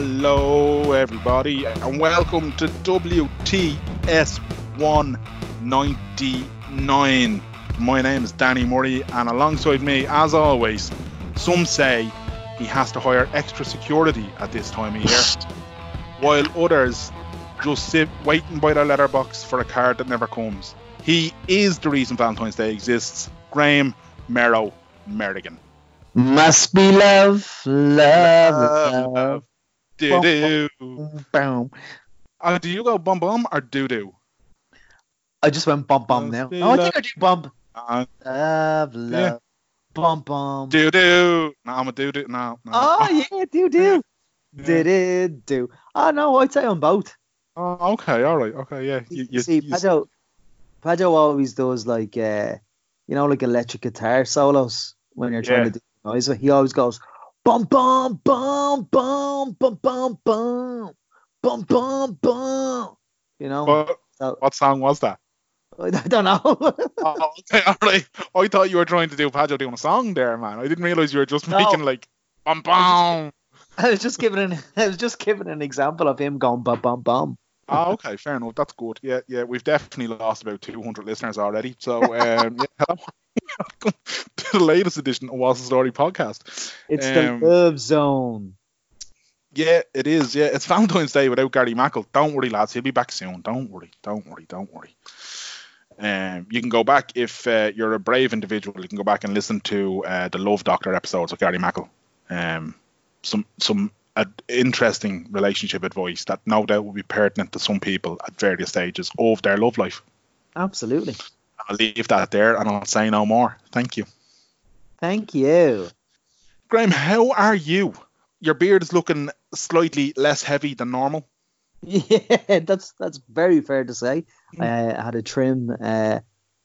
Hello, everybody, and welcome to WTS 199. My name is Danny Murray, and alongside me, as always, some say he has to hire extra security at this time of year, while others just sit waiting by their letterbox for a card that never comes. He is the reason Valentine's Day exists. Graham Merrow Merrigan. Must be love, love, love. Do do. Boom. Uh, do you go bum bum or doo doo? I just went bum bum now. Oh, I think I do bum. Uh, Love, love, bum bum. do do. No, I'm a doo doo. No, no. Oh yeah, do do. Yeah. Did it do? Oh no, I'd say on both. Oh, okay, all right, okay, yeah. You, you, See, you- Pajo, Pajo always does like uh, you know, like electric guitar solos when you're trying Yeah. to do noise. He always goes bum bum bum bum bum bum bum bum bum bum. You know, what, what song was that? I don't know. Oh, okay, all right. I thought you were trying to do Pajo doing a song there, man. I didn't realize you were just No. making like bum bum. I was just giving an I was just giving an example of him going bum bum bum. Oh, okay, fair enough. That's good. Yeah, yeah. We've definitely lost about 200 listeners already. So, um, yeah, hello. Welcome to the latest edition of What's the Story podcast. It's Um, the love zone. Yeah, it is. Yeah, it's Valentine's Day without Gary Mackle. Don't worry, lads. He'll be back soon. Don't worry. Don't worry. Don't worry. Um, you can go back if uh, you're a brave individual. You can go back and listen to uh, the Love Doctor episodes of Gary Mackle. Um, some some uh, interesting relationship advice that no doubt will be pertinent to some people at various stages of their love life. Absolutely. I'll leave that there and I'll say no more. Thank you. Thank you. Graham, how are you? Your beard is looking slightly less heavy than normal. Yeah, that's that's very fair to say. Mm. I had a trim uh,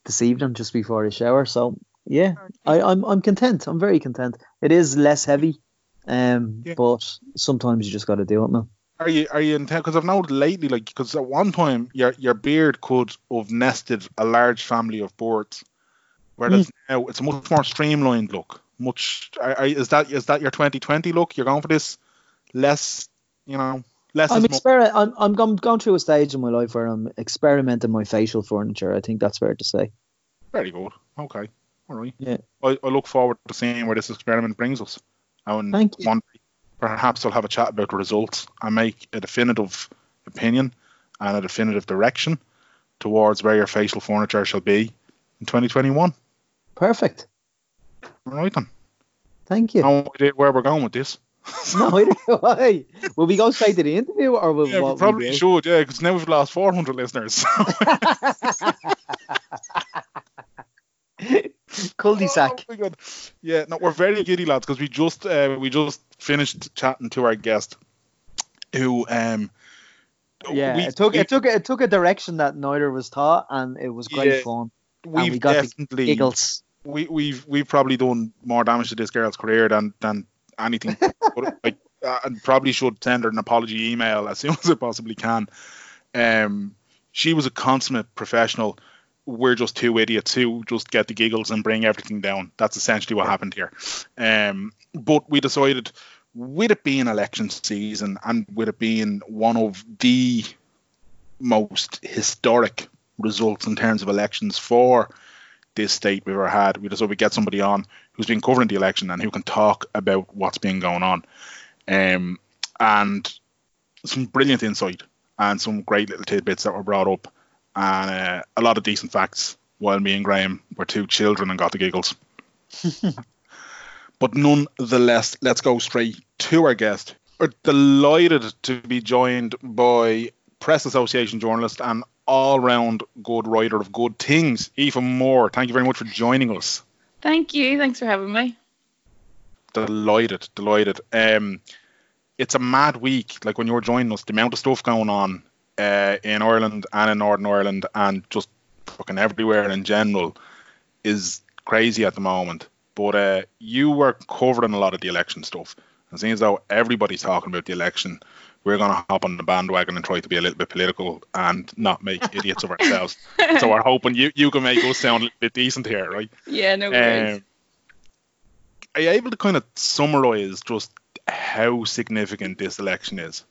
this evening just before the shower, so yeah, I, I'm I'm content. I'm very content. It is less heavy, um, Yeah. but sometimes you just got to do it, man. Are you are you in Because I've noticed lately, like, because at one time your your beard could have nested a large family of birds, whereas now it's a much more streamlined look. Much are, are, is that is that your 2020 look? You're going for this less, you know, less I'm is more. exper- I'm I'm going, going through a stage in my life where I'm experimenting my facial furniture. I think that's fair to say. Very good. Okay. All right. Yeah. I, I look forward to seeing where this experiment brings us. And Thank you. one day, perhaps I'll have a chat about the results and make a definitive opinion and a definitive direction towards where your facial furniture shall be in 2021. Perfect. Right then. Thank you. No idea where we're going with this. No, I why. Will we go straight to the interview, or will Yeah, we probably do? should, yeah, because now we've lost 400 listeners. Cul-de-sac. Oh. Yeah, no, we're very giddy lads because we just uh, we just finished chatting to our guest, who um Yeah, we, it took we, it took it took a direction that neither was taught, and it was great Yeah, fun. we've we got definitely Giggles. we we've we've probably done more damage to this girl's career than than anything. but, like, uh, and probably should send her an apology email as soon as I possibly can. Um, she was a consummate professional. We're just two idiots who just get the giggles and bring everything down. That's essentially what happened here. Um, but we decided, with it being election season and with it being one of the most historic results in terms of elections for this state we've ever had. We decided we get somebody on who's been covering the election and who can talk about what's been going on. Um, and some brilliant insight and some great little tidbits that were brought up and uh, a lot of decent facts while me and Graham were two children and got the giggles. but nonetheless, let's go straight to our guest. We're delighted to be joined by Press Association journalist and all round good writer of good things, Aoife Moore. Thank you very much for joining us. Thank you. Thanks for having me. Delighted, delighted. Um, it's a mad week. Like when you were joining us, the amount of stuff going on uh, in Ireland and in Northern Ireland and just fucking everywhere in general is crazy at the moment. But uh, you were covering a lot of the election stuff. And it seems though everybody's talking about the election. We're going to hop on the bandwagon and try to be a little bit political and not make idiots of ourselves. So we're hoping you, you can make us sound a little bit decent here, right? yeah, no worries. Um, are you able to kind of summarize just how significant this election is?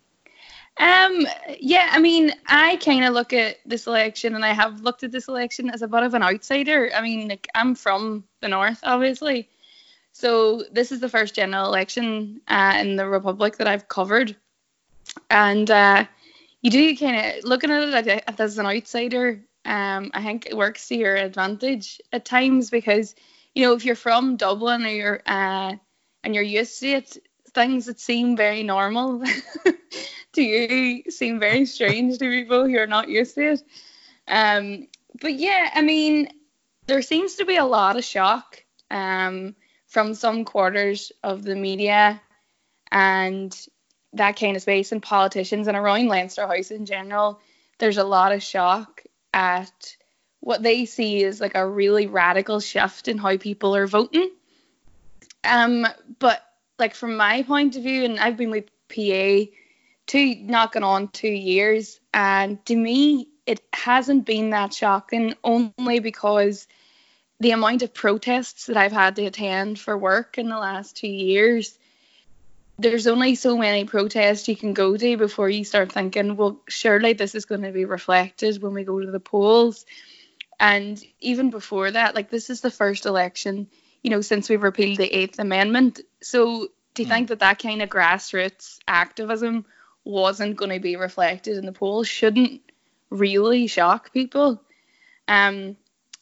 Um, yeah, I mean, I kind of look at this election, and I have looked at this election as a bit of an outsider. I mean, like I'm from the north, obviously, so this is the first general election uh, in the republic that I've covered, and uh, you do kind of looking at it as an outsider. Um, I think it works to your advantage at times because you know if you're from Dublin or you're uh, and you're used to it, things that seem very normal to you seem very strange to people who are not used to it. Um, but yeah, I mean, there seems to be a lot of shock um, from some quarters of the media and that kind of space and politicians and around Leinster House in general. There's a lot of shock at what they see as like a really radical shift in how people are voting. Um, but like from my point of view, and I've been with PA two knocking on two years, and to me, it hasn't been that shocking only because the amount of protests that I've had to attend for work in the last two years. There's only so many protests you can go to before you start thinking, well, surely this is going to be reflected when we go to the polls. And even before that, like this is the first election you know, since we've repealed the Eighth Amendment. So do you mm. think that that kind of grassroots activism wasn't going to be reflected in the polls shouldn't really shock people. Um,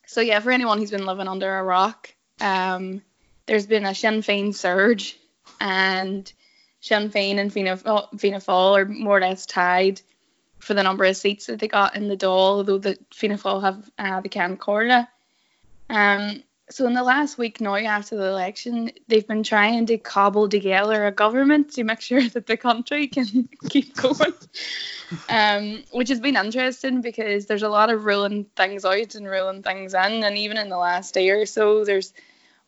so yeah, for anyone who's been living under a rock, um, there's been a Sinn Féin surge, and Sinn Féin and Fianna, Fianna Fáil are more or less tied for the number of seats that they got in the Dáil, although the Fianna Fáil have uh, the Comhairle. Um, so in the last week now after the election, they've been trying to cobble together a government to make sure that the country can keep going. um, which has been interesting because there's a lot of ruling things out and ruling things in, and even in the last day or so, there's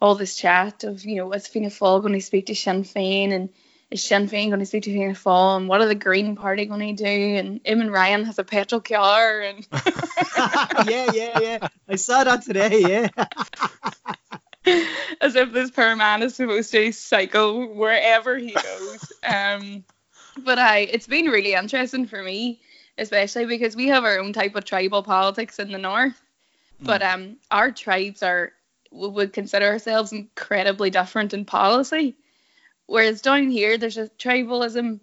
all this chat of you know is Fianna Fáil going to speak to Sinn Féin and is Sinn Féin going to speak to Fianna Fáil and what are the Green Party going to do? And Eamon Ryan has a petrol car and yeah yeah yeah. I saw that today yeah. As if this poor man is supposed to cycle wherever he goes. Um but I it's been really interesting for me especially because we have our own type of tribal politics in the north. Mm. but um our tribes are we would consider ourselves incredibly different in policy Whereas down here, there's a tribalism,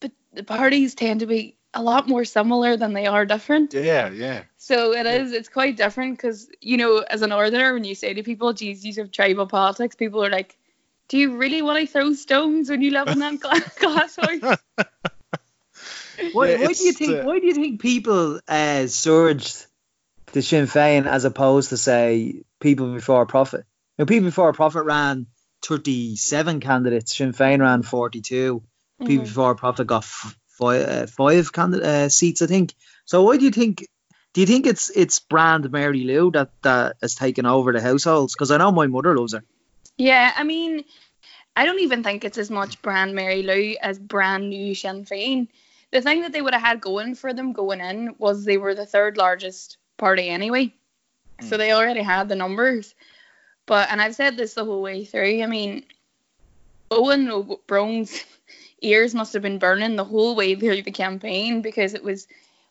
but the parties tend to be a lot more similar than they are different. Yeah, yeah. So it is. It's quite different because you know, as a northerner, when you say to people, "Geez, you have tribal politics," people are like, "Do you really want to throw stones when you live in that glass house?" why, yeah, why do you think? Uh, why do you think people uh, surged to Sinn Féin as opposed to say people before profit? You know, people before a profit ran 37 candidates. Sinn Féin ran 42. Mm-hmm. People before Profit got f- five, uh, five uh, seats, I think. So why do you think? Do you think it's it's brand Mary Lou that that has taken over the households? Because I know my mother loves her. Yeah, I mean, I don't even think it's as much brand Mary Lou as brand new Sinn Féin. The thing that they would have had going for them going in was they were the third largest party anyway, mm. so they already had the numbers. But and I've said this the whole way through. I mean, Eoin Brown's ears must have been burning the whole way through the campaign because it was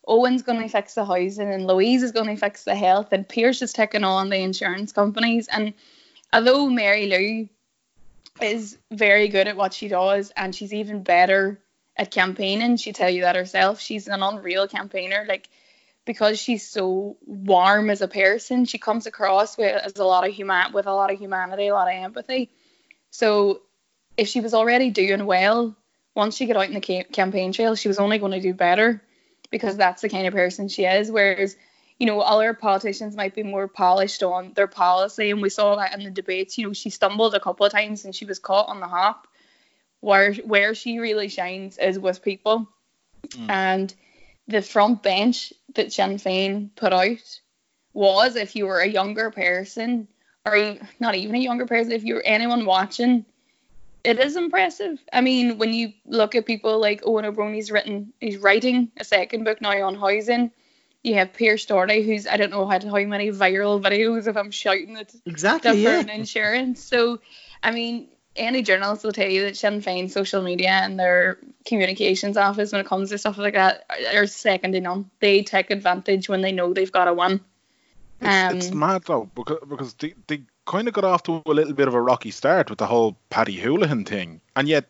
Eoin's going to fix the housing and Louise is going to fix the health and Pearse is taking on the insurance companies. And although Mary Lou is very good at what she does and she's even better at campaigning, she tell you that herself. She's an unreal campaigner. Like because she's so warm as a person, she comes across with as a lot of human with a lot of humanity, a lot of empathy. So if she was already doing well, once she got out in the ca- campaign trail, she was only going to do better because that's the kind of person she is. Whereas, you know, other politicians might be more polished on their policy, and we saw that in the debates. You know, she stumbled a couple of times and she was caught on the hop. Where where she really shines is with people, mm. and the front bench that Sinn Féin put out was if you were a younger person, or not even a younger person, if you were anyone watching, it is impressive. I mean, when you look at people like Eoin Ó Broin, he's written, he's writing a second book now on housing. You have Pearse Doherty, who's I don't know how, how many viral videos of him shouting at exactly different yeah. insurance. So, I mean, any journalist will tell you that Sinn Féin social media and their communications office when it comes to stuff like that are, are second to none. They take advantage when they know they've got a win. It's, um, it's mad though because because they, they kind of got off to a little bit of a rocky start with the whole Paddy Holohan thing, and yet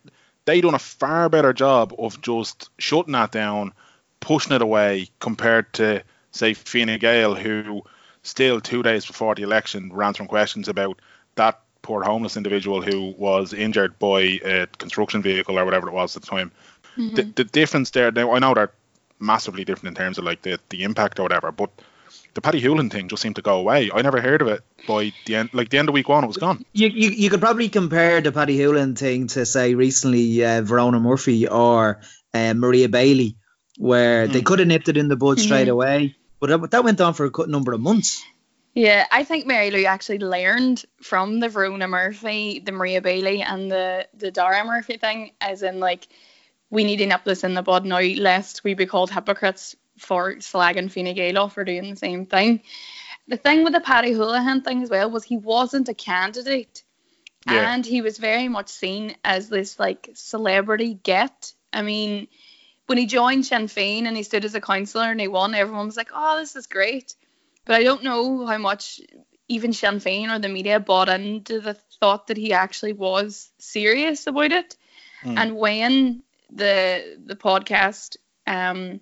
they done a far better job of just shutting that down, pushing it away compared to say Fine Gael, who still two days before the election were answering questions about that poor homeless individual who was injured by a construction vehicle or whatever it was at the time. Mm-hmm. The, the difference there, now I know they're massively different in terms of like the, the impact or whatever, but the Paddy Holohan thing just seemed to go away. I never heard of it by the end, like the end of week one, it was gone. You you, you could probably compare the Paddy Holohan thing to say recently uh, Verona Murphy or uh, Maria Bailey, where mm. they could have nipped it in the bud straight mm-hmm. away, but that, that went on for a number of months. Yeah, I think Mary Lou actually learned from the Verona Murphy, the Maria Bailey, and the the Dara Murphy thing, as in like we need this in the bud now, lest we be called hypocrites for slagging Fine Gael for doing the same thing. The thing with the Paddy Holohan thing as well was he wasn't a candidate. Yeah. And he was very much seen as this like celebrity get. I mean, when he joined Sinn Féin and he stood as a councillor and he won, everyone was like, "Oh, this is great." But I don't know how much even Sinn Féin or the media bought into the thought that he actually was serious about it. Mm. And when the the podcast um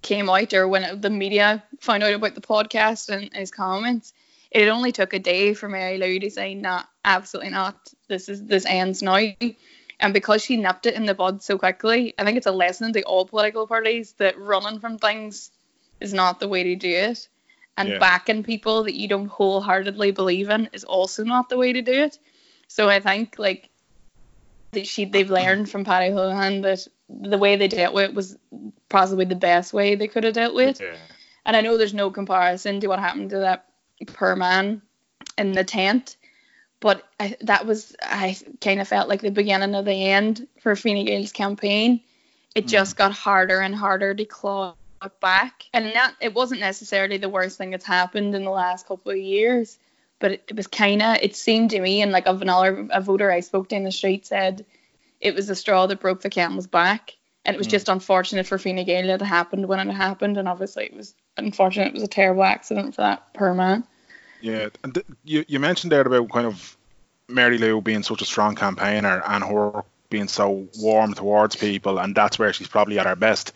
came out or when it, the media found out about the podcast and his comments, it only took a day for Mary Lou to say, "Nah, absolutely not. This is this ends now." And because she nipped it in the bud so quickly, I think it's a lesson to all political parties that running from things is not the way to do it. And yeah. backing people that you don't wholeheartedly believe in is also not the way to do it. So I think like that she they've learned from Paddy Holohan that the way they dealt with it was possibly the best way they could have dealt with. Yeah. And I know there's no comparison to what happened to that poor man in the tent, but I, that was I kind of felt like the beginning of the end for Fine Gael's campaign. It mm. just got harder and harder to claw back, and that it wasn't necessarily the worst thing that's happened in the last couple of years, but it, it was kind of it seemed to me, and like of another a voter I spoke to in the street said it was the straw that broke the camel's back. And it was mm. just unfortunate for Fine Gael that it happened when it happened. And obviously, it was unfortunate. It was a terrible accident for that poor man. Yeah. And th- you, you mentioned there about kind of Mary Lou being such a strong campaigner and her being so warm towards people. And that's where she's probably at her best.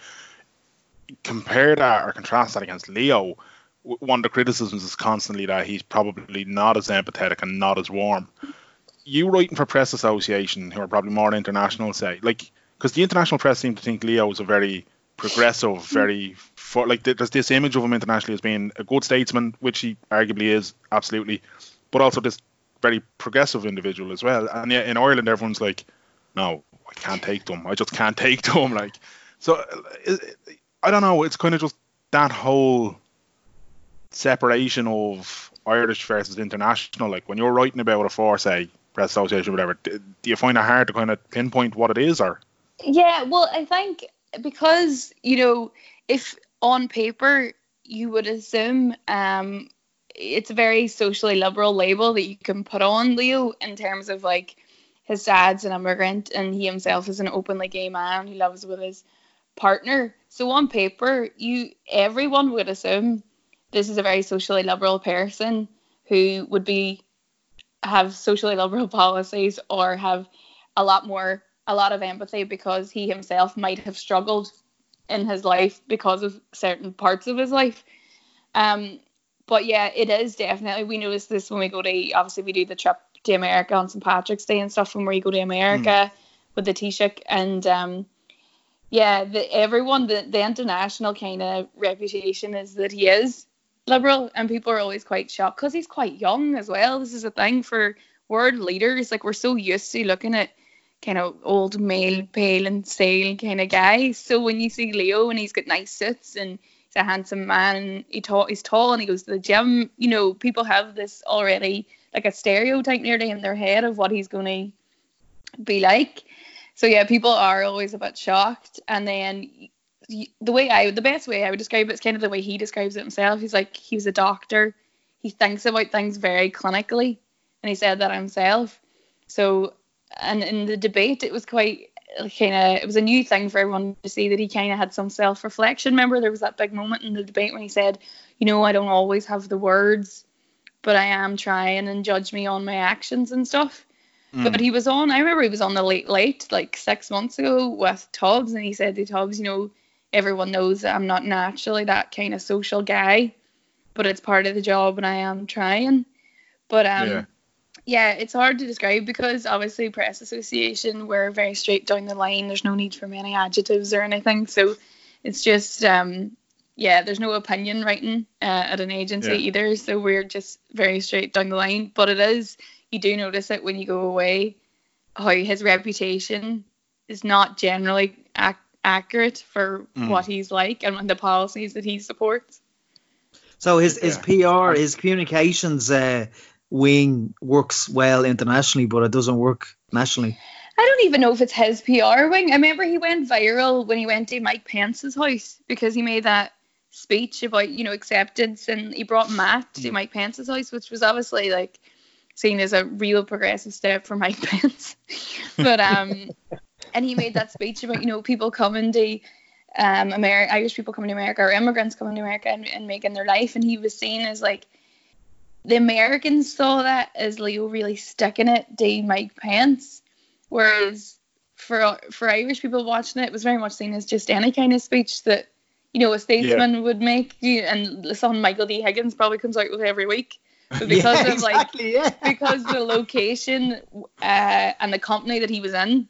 Compare that or contrast that against Leo. One of the criticisms is constantly that he's probably not as empathetic and not as warm you writing for Press Association, who are probably more international, say like because the international press seem to think Leo is a very progressive, very for, like there's this image of him internationally as being a good statesman, which he arguably is absolutely, but also this very progressive individual as well. And yet in Ireland, everyone's like, no, I can't take them. I just can't take them. Like, so uh, I don't know. It's kind of just that whole separation of Irish versus international. Like when you're writing about it for, say, press association, whatever. Do you find it hard to kind of pinpoint what it is, or? Yeah, well, I think because you know, if on paper you would assume um, it's a very socially liberal label that you can put on Leo in terms of like his dad's an immigrant and he himself is an openly gay man who loves with his partner. So on paper, you everyone would assume this is a very socially liberal person who would be have socially liberal policies or have a lot more a lot of empathy because he himself might have struggled in his life because of certain parts of his life. Um, but yeah, it is definitely we notice this when we go to obviously we do the trip to America on St Patrick's Day and stuff when we go to America mm. with the Taoiseach and um, yeah, the, everyone the, the international kind of reputation is that he is liberal, and people are always quite shocked because he's quite young as well. This is a thing for world leaders. Like we're so used to looking at kind of old male, pale and stale kind of guys. So when you see Leo and he's got nice suits and he's a handsome man and he ta- he's tall and he goes to the gym, you know, people have this already like a stereotype nearly in their head of what he's going to be like. So yeah, people are always a bit shocked. And then the way I the best way I would describe it is kind of the way he describes it himself. He's like he was a doctor. He thinks about things very clinically, and he said that himself. So and in the debate, it was quite kind of it was a new thing for everyone to see that he kind of had some self reflection. Remember, there was that big moment in the debate when he said, "You know, I don't always have the words, but I am trying, and judge me on my actions and stuff." Mm. But he was on. I remember he was on the late late like six months ago with Tubbs, and he said to Tubbs, "You know, everyone knows that I'm not naturally that kind of social guy, but it's part of the job, and I am trying." But um. Yeah yeah, it's hard to describe because obviously press association we're very straight down the line. There's no need for many adjectives or anything. So it's just um yeah, there's no opinion writing uh, at an agency yeah. either. So we're just very straight down the line. But it is you do notice it when you go away how his reputation is not generally ac- accurate for mm. what he's like and the policies that he supports. So his his PR, his communications uh, wing works well internationally, but it doesn't work nationally. I don't even know if it's his PR wing. I remember he went viral when he went to Mike Pence's house because he made that speech about you know acceptance, and he brought Matt to mm. Mike Pence's house, which was obviously like seen as a real progressive step for Mike Pence. but um, and he made that speech about you know people coming to um America, Irish people coming to America or immigrants coming to America and, and making their life, and he was seen as like the Americans saw that as Leo really sticking it to Mike Pence, whereas for for Irish people watching it, it was very much seen as just any kind of speech that you know a statesman yeah. would make. And son Michael D. Higgins probably comes out with every week. But because yeah, of like yeah. because the location uh, and the company that he was in,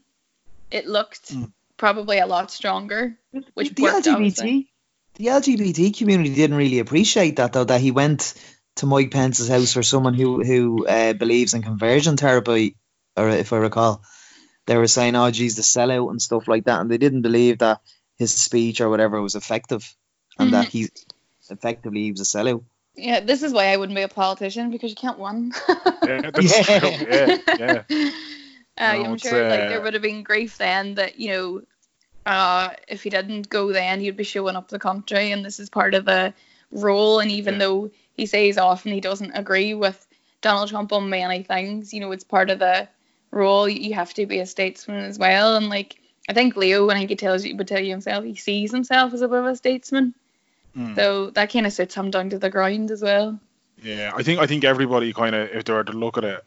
it looked mm. probably a lot stronger. Which the worked, LGBT obviously. the LGBT community didn't really appreciate that though that he went to Mike Pence's house for someone who who uh, believes in conversion therapy, or if I recall, they were saying, "Oh, geez, the sellout and stuff like that," and they didn't believe that his speech or whatever was effective, and mm-hmm. that he effectively he was a sellout. Yeah, this is why I wouldn't be a politician because you can't win. yeah, yeah, yeah, yeah. Uh, no, I'm sure uh... like there would have been grief then that you know, uh, if he didn't go then he'd be showing up the country, and this is part of the role. And even yeah. though he says often he doesn't agree with Donald Trump on many things. You know, it's part of the role. You have to be a statesman as well. And like I think Leo, when he tells you, would tell you himself, he sees himself as a bit of a statesman. Mm. So that kind of sits him down to the ground as well. Yeah, I think I think everybody kind of, if they were to look at it,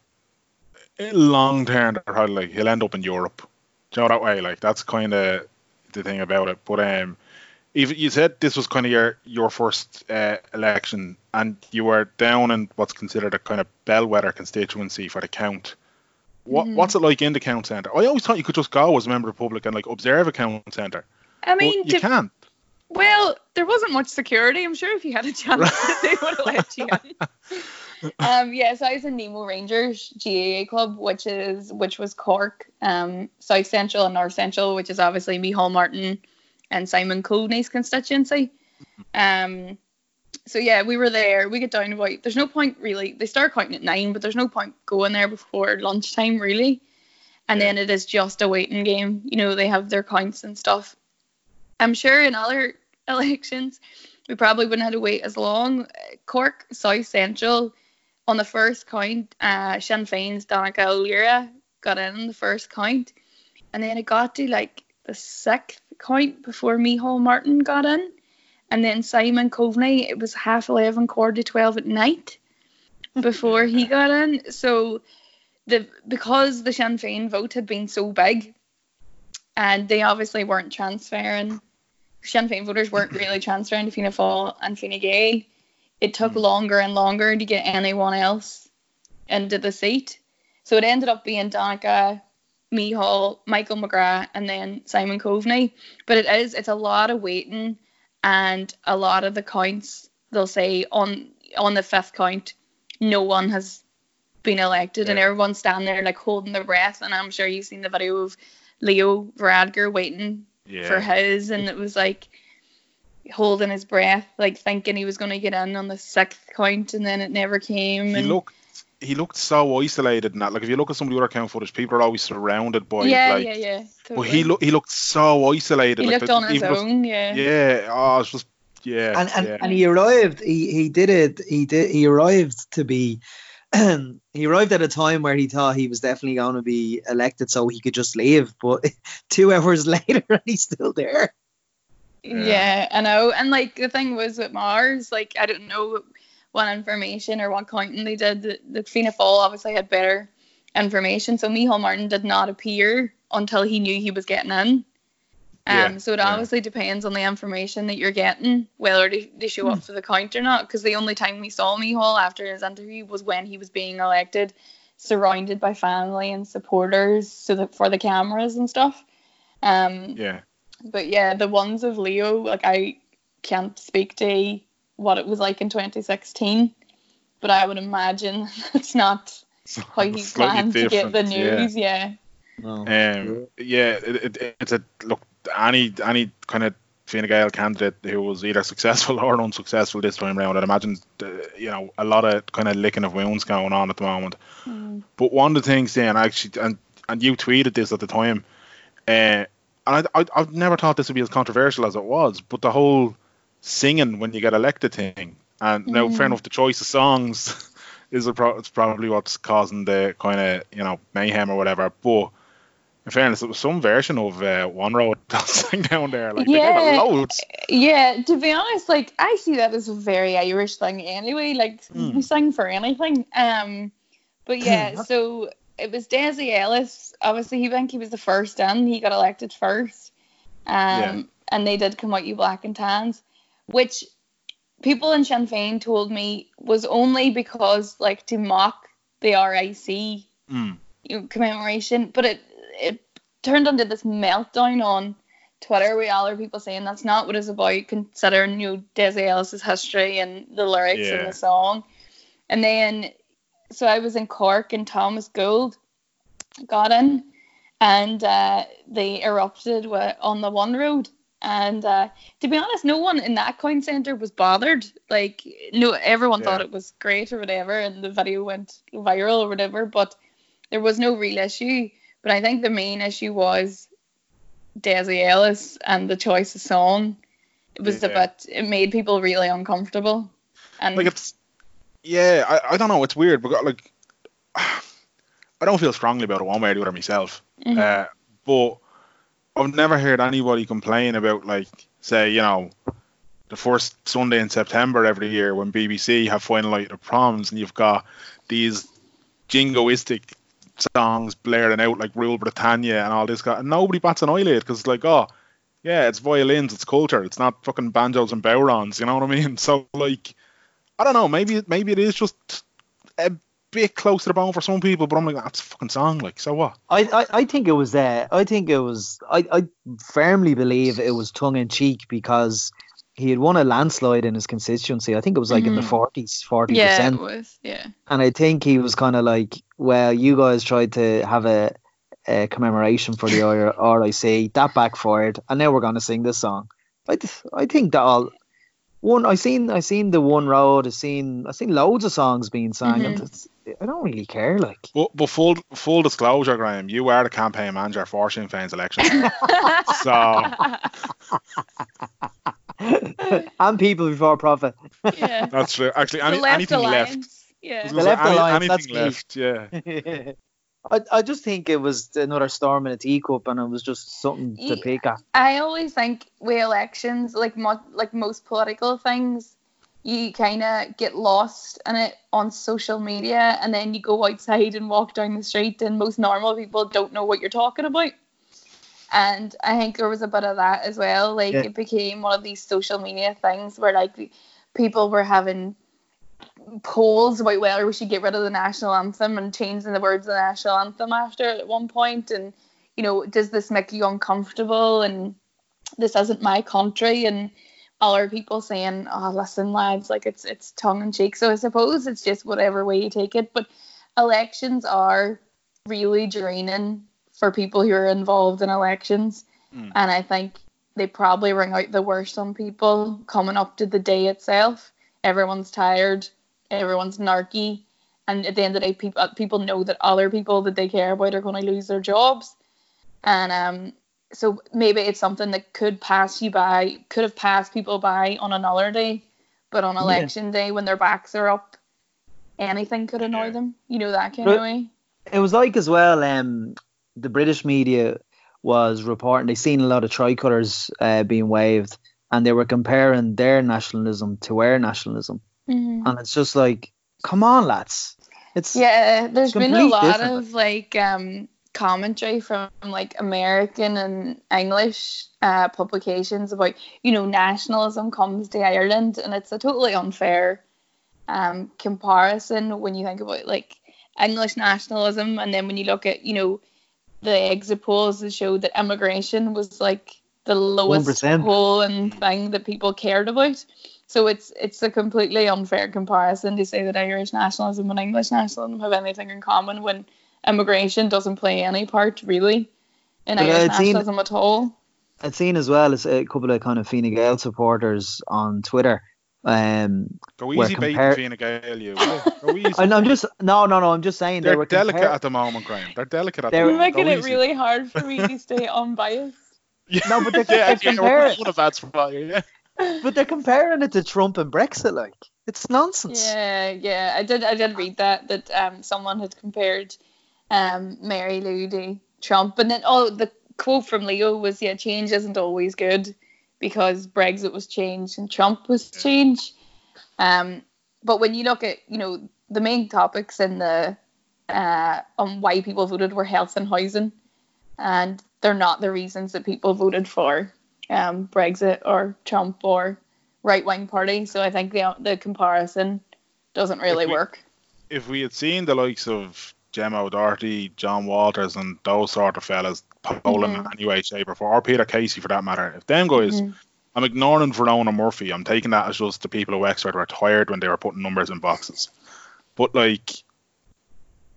long term, they're probably like he'll end up in Europe. Do you know that way? Like that's kind of the thing about it. But um, even you said this was kind of your your first uh, election, and you were down in what's considered a kind of bellwether constituency for the count. What mm. what's it like in the count centre? I always thought you could just go as a member of the public and like observe a count centre. I mean, you to, can't. Well, there wasn't much security. I'm sure if you had a chance, they would have let you in. um, yeah, so I was in Nemo Rangers GAA club, which is which was Cork, um, South Central and North Central, which is obviously Micheál Martin, and Simon Coveney's constituency. Um, so yeah, we were there. We get down about. There's no point really. They start counting at nine, but there's no point going there before lunchtime really. And then it is just a waiting game. You know, they have their counts and stuff. I'm sure in other elections we probably wouldn't have to wait as long. Cork South Central on the first count, uh, Sinn Féin's Ó Laoghaire got in on the first count, and then it got to like the sixth count before Micheál Martin got in. And then Simon Coveney, it was half 11, quarter to 12 at night before he got in. So the because the Sinn Féin vote had been so big and they obviously weren't transferring, Sinn Féin voters weren't really transferring to Fianna Fáil and Fine Gael, it took mm. longer and longer to get anyone else into the seat. So it ended up being Donnchadh, Micheál, Michael McGrath, and then Simon Coveney. But it is it's a lot of waiting, and a lot of the counts they'll say on on the fifth count, no one has been elected, yeah. and everyone's standing there like holding their breath. And I'm sure you've seen the video of Leo Varadkar waiting yeah. for his, and it was like holding his breath, like thinking he was going to get in on the sixth count, and then it never came. He and, looked he looked so isolated and that. Like if you look at some of the other count footage, people are always surrounded by. Yeah, like, yeah, yeah. Totally. But he looked he looked so isolated. He like, looked on his own. yeah. Yeah. Oh, it's just yeah. And and, yeah. and he arrived. He he did it. He did. He arrived to be he arrived at a time where he thought he was definitely going to be elected, so he could just leave. But two hours later, he's still there. Yeah. yeah, I know. And like the thing was with Mars, like I don't know what information or what counting they did. The, the Fianna Fáil obviously had better information, so Micheál Martin did not appear until he knew he was getting in. Um, yeah, so it yeah. obviously depends on the information that you're getting, whether they, they show up hmm. for the count or not. Because the only time we saw Micheál after his interview was when he was being elected, surrounded by family and supporters, so that for the cameras and stuff. Um, yeah. But yeah, the ones of Leo, like I can't speak to what it was like in 2016, but I would imagine it's not how he planned to get the news. Yeah. yeah. No. Um, yeah, it, it, it's a look. Any any kind of Fine Gael candidate who was either successful or unsuccessful this time around, I'd imagine uh, you know a lot of kind of licking of wounds going on at the moment. Mm. But one of the things, then, actually, and and you tweeted this at the time, uh, and I, I I've never thought this would be as controversial as it was, but the whole singing when you get elected thing, and mm. now fair mm. enough, the choice of songs is a pro- it's probably what's causing the kind of you know mayhem or whatever, but in fairness, it was some version of uh, One Road dancing down there. Like yeah, loads. Yeah, to be honest, like I see that as a very Irish thing anyway. Like mm. we sing for anything. Um, but yeah, so it was Dessie Ellis. Obviously, he think he was the first in. He got elected first. Um, yeah. and they did come out you black and tans, which people in Sinn Féin told me was only because like to mock the RIC mm. you know, commemoration, but it it turned into this meltdown on Twitter with other people saying that's not what it's about, considering you know Dessie Ellis's history and the lyrics yeah. in the song. And then so I was in Cork and Thomas Gould got in and uh, they erupted on the one road. And uh, to be honest, no one in that coin centre was bothered. Like, no, everyone yeah. thought it was great or whatever, and the video went viral or whatever. But there was no real issue. But I think the main issue was Dessie Ellis and the choice of song. It was yeah. bit. It made people really uncomfortable. And like it's, yeah, I, I don't know. It's weird, but like, I don't feel strongly about it one way or the other myself. Mm-hmm. Uh, but I've never heard anybody complain about like, say, you know, the first Sunday in September every year when BBC have final night of proms and you've got these jingoistic songs blaring out like Rule Britannia and all this guy, and nobody bats an eyelid because it's like, oh, yeah, it's violins, it's culture, it's not fucking banjos and bodhráns, you know what I mean? So like, I don't know, maybe maybe it is just a bit close to the bone for some people, but I'm like, that's a fucking song, like, so what? I I, I think it was there. Uh, I think it was. I I firmly believe it was tongue in cheek because he had won a landslide in his constituency. I think it was like mm-hmm. in the mm-hmm. forties, forty percent. Yeah, it was. Yeah. And I think he was kind of like, well, you guys tried to have a, a commemoration for the RIC, that backfired, and now we're going to sing this song. I, I think that all one I seen I seen the one road I seen I seen loads of songs being sung mm-hmm. and I don't really care like. But, but full full disclosure Graham you are the campaign manager for Sinn Féin's election. So. And people before profit. Yeah. That's true. Actually any, anything alliance. left yeah the left alliance, anything left yeah I, I just think it was another storm in a teacup, and it was just something to pick at. I always think with elections, like mo- like most political things, you kind of get lost in it on social media, and then you go outside and walk down the street, and most normal people don't know what you're talking about. And I think there was a bit of that as well. Like yeah. it became one of these social media things where like people were having polls about whether we should get rid of the national anthem and changing the words of the national anthem after at one point and you know does this make you uncomfortable? And this isn't my country and other people saying oh listen lads like it's it's tongue in cheek. So i suppose it's just whatever way you take it but elections are really draining for people who are involved in elections. Mm. and i think they probably bring out the worst on people coming up to the day itself. Everyone's tired everyone's narky, and at the end of the day, people people know that other people that they care about are going to lose their jobs, and um, so maybe it's something that could pass you by, could have passed people by on another day, but on election yeah. day when their backs are up, anything could annoy them. You know that kind But- of way. It was like as well. Um, the British media was reporting they seen a lot of tricolours uh, being waved, and they were comparing their nationalism to our nationalism, Mhm. and it's just like, come on, lads. It's Yeah, there's been a lot different. of like um commentary from like American and English uh, publications about you know nationalism comes to Ireland, and it's a totally unfair um comparison when you think about like English nationalism, and then when you look at you know the exit polls that showed that immigration was like the lowest 1%. poll and thing that people cared about. So it's it's a completely unfair comparison to say that Irish nationalism and English nationalism have anything in common when immigration doesn't play any part really in But, Irish it's seen- nationalism at all. I'd seen as well as a couple of kind of Fine Gael supporters on Twitter. Um, Go Where easy baiting compare- Fine Gael, you. will you? Go easy. and I'm just no, no, no. I'm just saying they They're were delicate compar- at the moment, Graham. They're delicate at They're- the You're moment. making it easy. really hard for me to stay unbiased. Yeah, No, but they're- yeah, they're yeah, we're comparing- putting a bad spot here, yeah. But they're comparing it to Trump and Brexit. Like it's nonsense. Yeah, yeah, I did. I did read that that um someone had compared um Mary Lou to Trump, and then oh the quote from Leo was yeah, change isn't always good because Brexit was change and Trump was Yeah. change. Um, but when you look at you know the main topics in the uh on why people voted were health and housing, and they're not the reasons that people voted for um Brexit or Trump or right wing party. So I think the the comparison doesn't really If we- work. If we had seen the likes of Gemma O'Doherty, John Waters, and those sort of fellas polling Mhm. in any way, shape, or form, or Peter Casey for that matter, if them guys, Mhm. I'm ignoring Verona Murphy. I'm taking that as just the people of Wexford were tired when they were putting numbers in boxes. But like,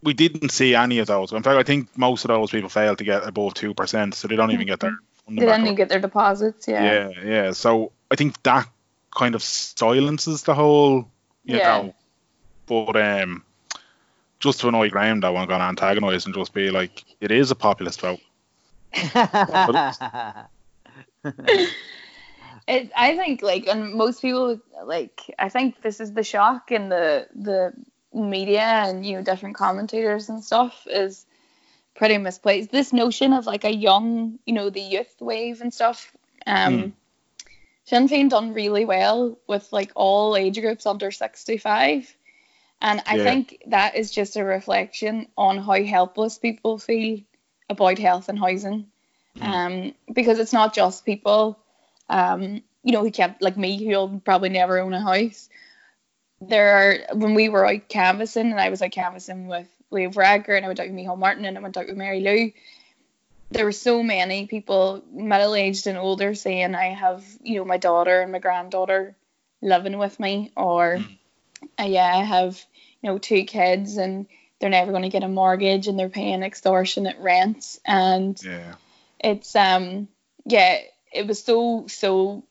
we didn't see any of those. In fact, I think most of those people failed to get above two percent, so they don't even get their. Funding They back didn't get their deposits. Yeah. yeah, yeah. So I think that kind of silences the whole, you Yeah. know. But um, just to annoy Graham, that I'm going to antagonise and just be like, it is a populist vote. It, I think like, and most people like, I think this is the shock in the the media and you know different commentators and stuff is pretty misplaced. This notion of like a young, you know, the youth wave and stuff. Um, Hmm. Sinn Féin done really well with like all age groups under sixty five. And I Yeah. think that is just a reflection on how helpless people feel about health and housing. Um, because it's not just people, um, you know, who can't, like me, who'll probably never own a house. There are, when we were out canvassing, and I was out canvassing with Leo Varadkar, and I went out with Micheál Martin, and I went out with Mary Lou, there were so many people, middle aged and older, saying, I have, you know, my daughter and my granddaughter living with me, or, uh, yeah, I have, you know, two kids, and they're never going to get a mortgage, and they're paying extortionate rents, and Yeah. it's um yeah it was so so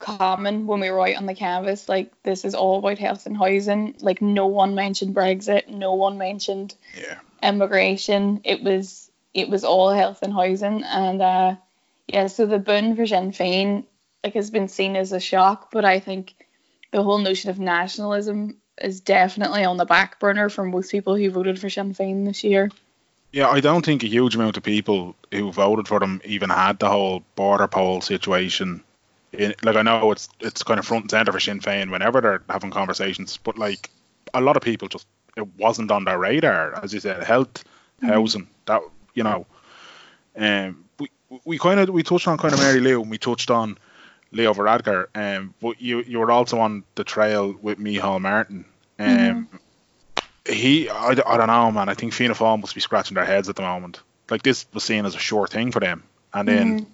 common when we were out on the canvas like this is all about health and housing like no one mentioned brexit no one mentioned Yeah. immigration it was it was all health and housing and uh yeah so the boon for Sinn Féin like has been seen as a shock but I think the whole notion of nationalism is definitely on the back burner for most people who voted for Sinn Féin this year Yeah, I don't think a huge amount of people who voted for them even had the whole border poll situation. In, like I know it's it's kind of front and center for Sinn Féin whenever they're having conversations, but like a lot of people just it wasn't on their radar, as you said, health, housing, that you know. Um, we we kind of we touched on kind of Mary Lou, and we touched on Leo Varadkar, um, but you you were also on the trail with Micheál Martin. Um, he, I, I don't know, man. I think Fianna Fáil must be scratching their heads at the moment. Like this was seen as a sure thing for them, and then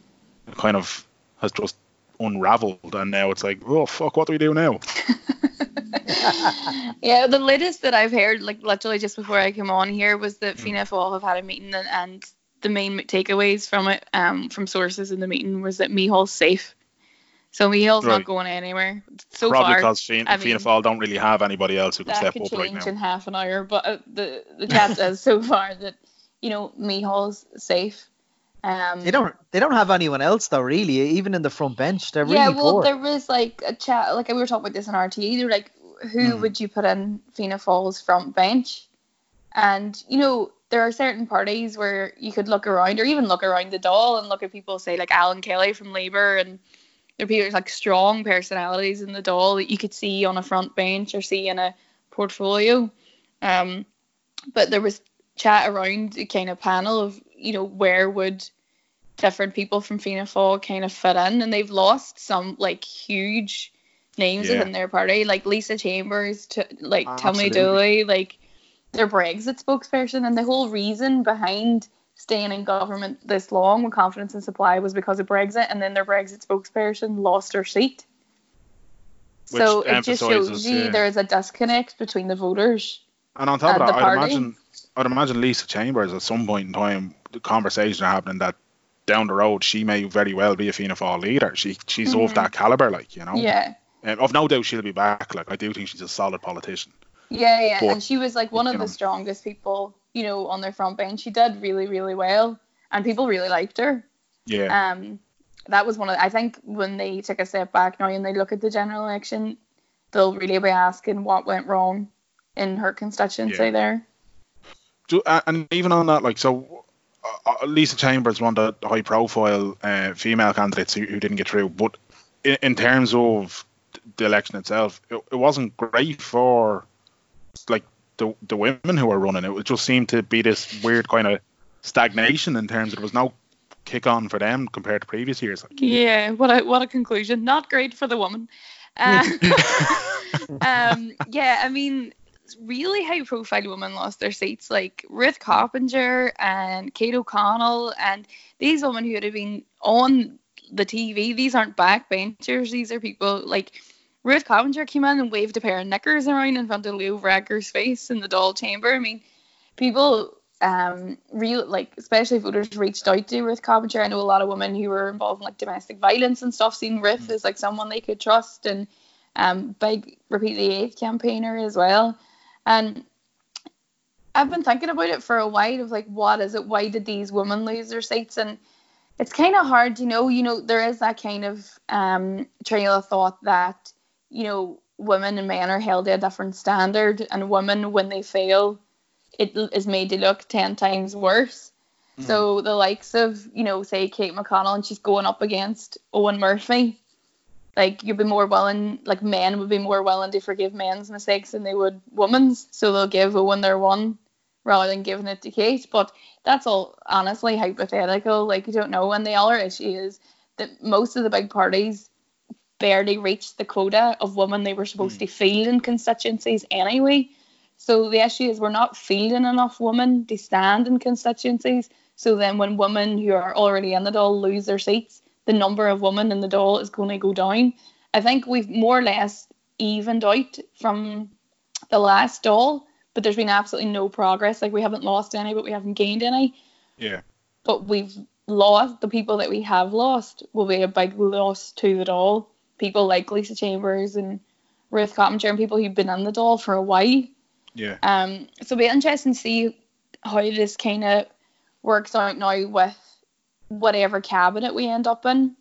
it kind of has just unravelled, and now it's like, oh fuck, what do we do now? Yeah, the latest that I've heard, like literally just before I came on here, was that Fianna Fáil have had a meeting and, and the main takeaways from it, um, from sources in the meeting, was that Micheál's safe. So Micheál's Right. not going anywhere so Probably far. because Fianna, I Fianna Fáil don't really have anybody else who can step up right change now. in half an hour, but uh, the the chat says so far that you know Micheál's safe. Um, They don't. They don't have anyone else though. Really, even in the front bench, they're yeah, really well, poor. there was like a chat, like we were talking about this on RTÉ. They were like, who mm. would you put in Fianna Fáil's front bench? And you know, there are certain parties where you could look around, or even look around the Dáil and look at people, say like Alan Kelly from Labour, and there are people like strong personalities in the Dáil that you could see on a front bench or see in a portfolio. Um, but there was chat around a kind of panel of you know where would different people from Fianna Fáil kind of fit in, and they've lost some like huge names yeah. within their party, like Lisa Chambers, to like ah, Absolutely. Timmy Dooley, like their Brexit spokesperson, and the whole reason behind staying in government this long with confidence in supply was because of Brexit, and then their Brexit spokesperson lost her seat. Which so it just shows you yeah. there is a disconnect between the voters. And on top and of that, I'd imagine, I'd imagine Lisa Chambers at some point in time, the conversation happening that down the road she may very well be a Fianna Fáil leader. She she's mm-hmm. of that caliber, like you know. Yeah. Um, I've no doubt she'll be back. Like I do think she's a solid politician. Yeah, yeah, but, and she was like one of the know. strongest people, you know, on their front bench. She did really, really well, and people really liked her. Yeah. Um, that was one of. The, I think when they take a step back now and they look at the general election, they'll really be asking what went wrong in her constituency yeah. there. Do, and even on that, like, so uh, uh, Lisa Chambers, one of the high-profile uh, female candidates who, who, didn't get through, but in, in terms of the election itself, it, it wasn't great for like the the women who were running. It just seemed to be this weird kind of stagnation in terms of there was no kick on for them compared to previous years. Yeah, what a what a conclusion. Not great for the woman. Uh, um, yeah, I mean, really high profile women lost their seats, like Ruth Coppinger and Kate O'Connell, and these women who would have been on the TV. These aren't backbenchers. These are people like Ruth Coppinger came in and waved a pair of knickers around in front of Leo Varadkar's face in the Dáil chamber. I mean, people um real like especially voters reached out to Ruth Coppinger. I know a lot of women who were involved in like domestic violence and stuff seen Ruth mm. as like someone they could trust and um big repeal the eighth campaigner as well. And I've been thinking about it for a while of like what is it? Why did these women lose their seats? And it's kind of hard, you know, you know, there is that kind of um trail of thought that you know, women and men are held to a different standard, and women, when they fail, it is made to look 10 times worse. Mm. So the likes of, you know, say Kate O'Connell, and she's going up against Eoghan Murphy, like you'd be more willing, like men would be more willing to forgive men's mistakes than they would women's. So they'll give Eoghan their one rather than giving it to Kate. But that's all honestly hypothetical. Like you don't know. And the other issue is that most of the big parties barely reached the quota of women they were supposed mm. to field in constituencies anyway. So the issue is we're not fielding enough women to stand in constituencies. So then when women who are already in the Dáil lose their seats, the number of women in the Dáil is going to go down. I think we've more or less evened out from the last Dáil, but there's been absolutely no progress. Like we haven't lost any, but we haven't gained any. Yeah. But we've lost the people that we have lost will be a big loss to the Dáil. people like Lisa Chambers and Ruth Coppinger and people who've been in the Dáil for a while. Yeah. Um. So it'll be interesting to see how this kind of works out now with whatever cabinet we end up in.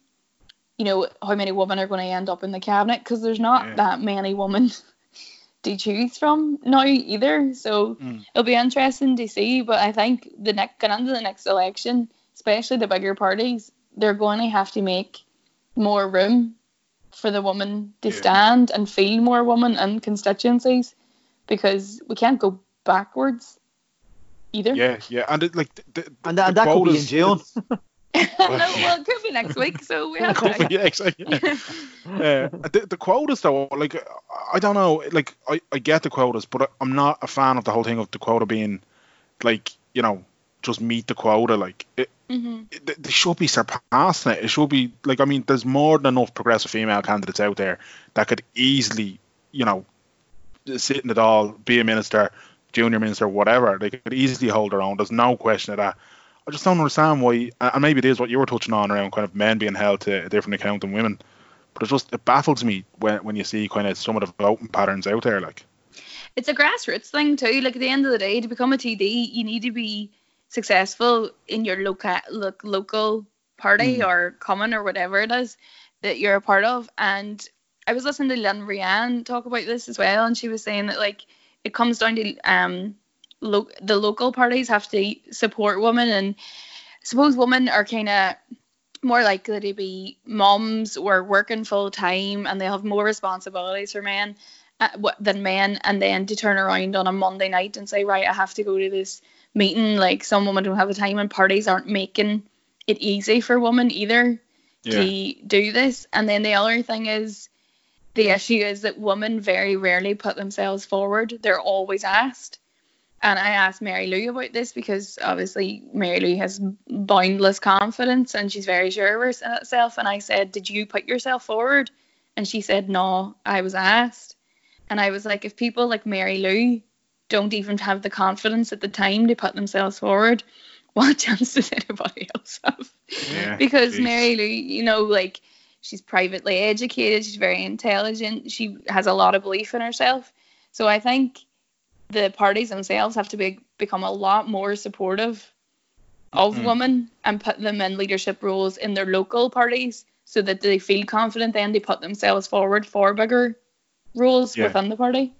You know how many women are going to end up in the cabinet because there's not yeah. that many women to choose from now either. So mm. it'll be interesting to see. But I think the next going into the next election, especially the bigger parties, they're going to have to make more room for the woman to yeah. stand and feel more woman in constituencies because we can't go backwards either. Yeah, yeah, and it, like the, the, and, that, and that could be in June. no, well, it could be next week, so we have to. yeah, exactly. Yeah. uh, the, the quotas, though, like I don't know, like I, I get the quotas, but I'm not a fan of the whole thing of the quota being like you know just meet the quota. Like it, mm-hmm. it, they should be surpassing it. It should be like I mean, there's more than enough progressive female candidates out there that could easily, you know, sit in the Dáil, be a minister, junior minister, whatever. They could easily hold their own. There's no question of that. I just don't understand why, and maybe it is what you were touching on around kind of men being held to a different account than women. But it just it baffles me when when you see kind of some of the voting patterns out there. Like, it's a grassroots thing too. Like at the end of the day, to become a TD, you need to be successful in your local lo- local party mm. or cumann or whatever it is that you're a part of and I was listening to Lynn Ruane talk about this as well, and she was saying that like it comes down to um lo- the local parties have to support women, and I suppose women are kind of more likely to be moms or working full time, and they have more responsibilities for men uh, than men, and then to turn around on a Monday night and say, right, I have to go to this meeting. Like some women don't have the time, and parties aren't making it easy for women either yeah. to do this. And then the other thing is the issue is that women very rarely put themselves forward. They're always asked. And I asked Mary Lou about this because obviously Mary Lou has boundless confidence and she's very sure of herself. And I said, Did you put yourself forward? And she said, No, I was asked. And I was like, If people like Mary Lou don't even have the confidence at the time to put themselves forward, what chance does anybody else have? Yeah, because geez. Mary Lou, you know, like she's privately educated, she's very intelligent, she has a lot of belief in herself. So I think the parties themselves have to be, become a lot more supportive of mm. women and put them in leadership roles in their local parties so that they feel confident then they put themselves forward for bigger roles yeah. within the party.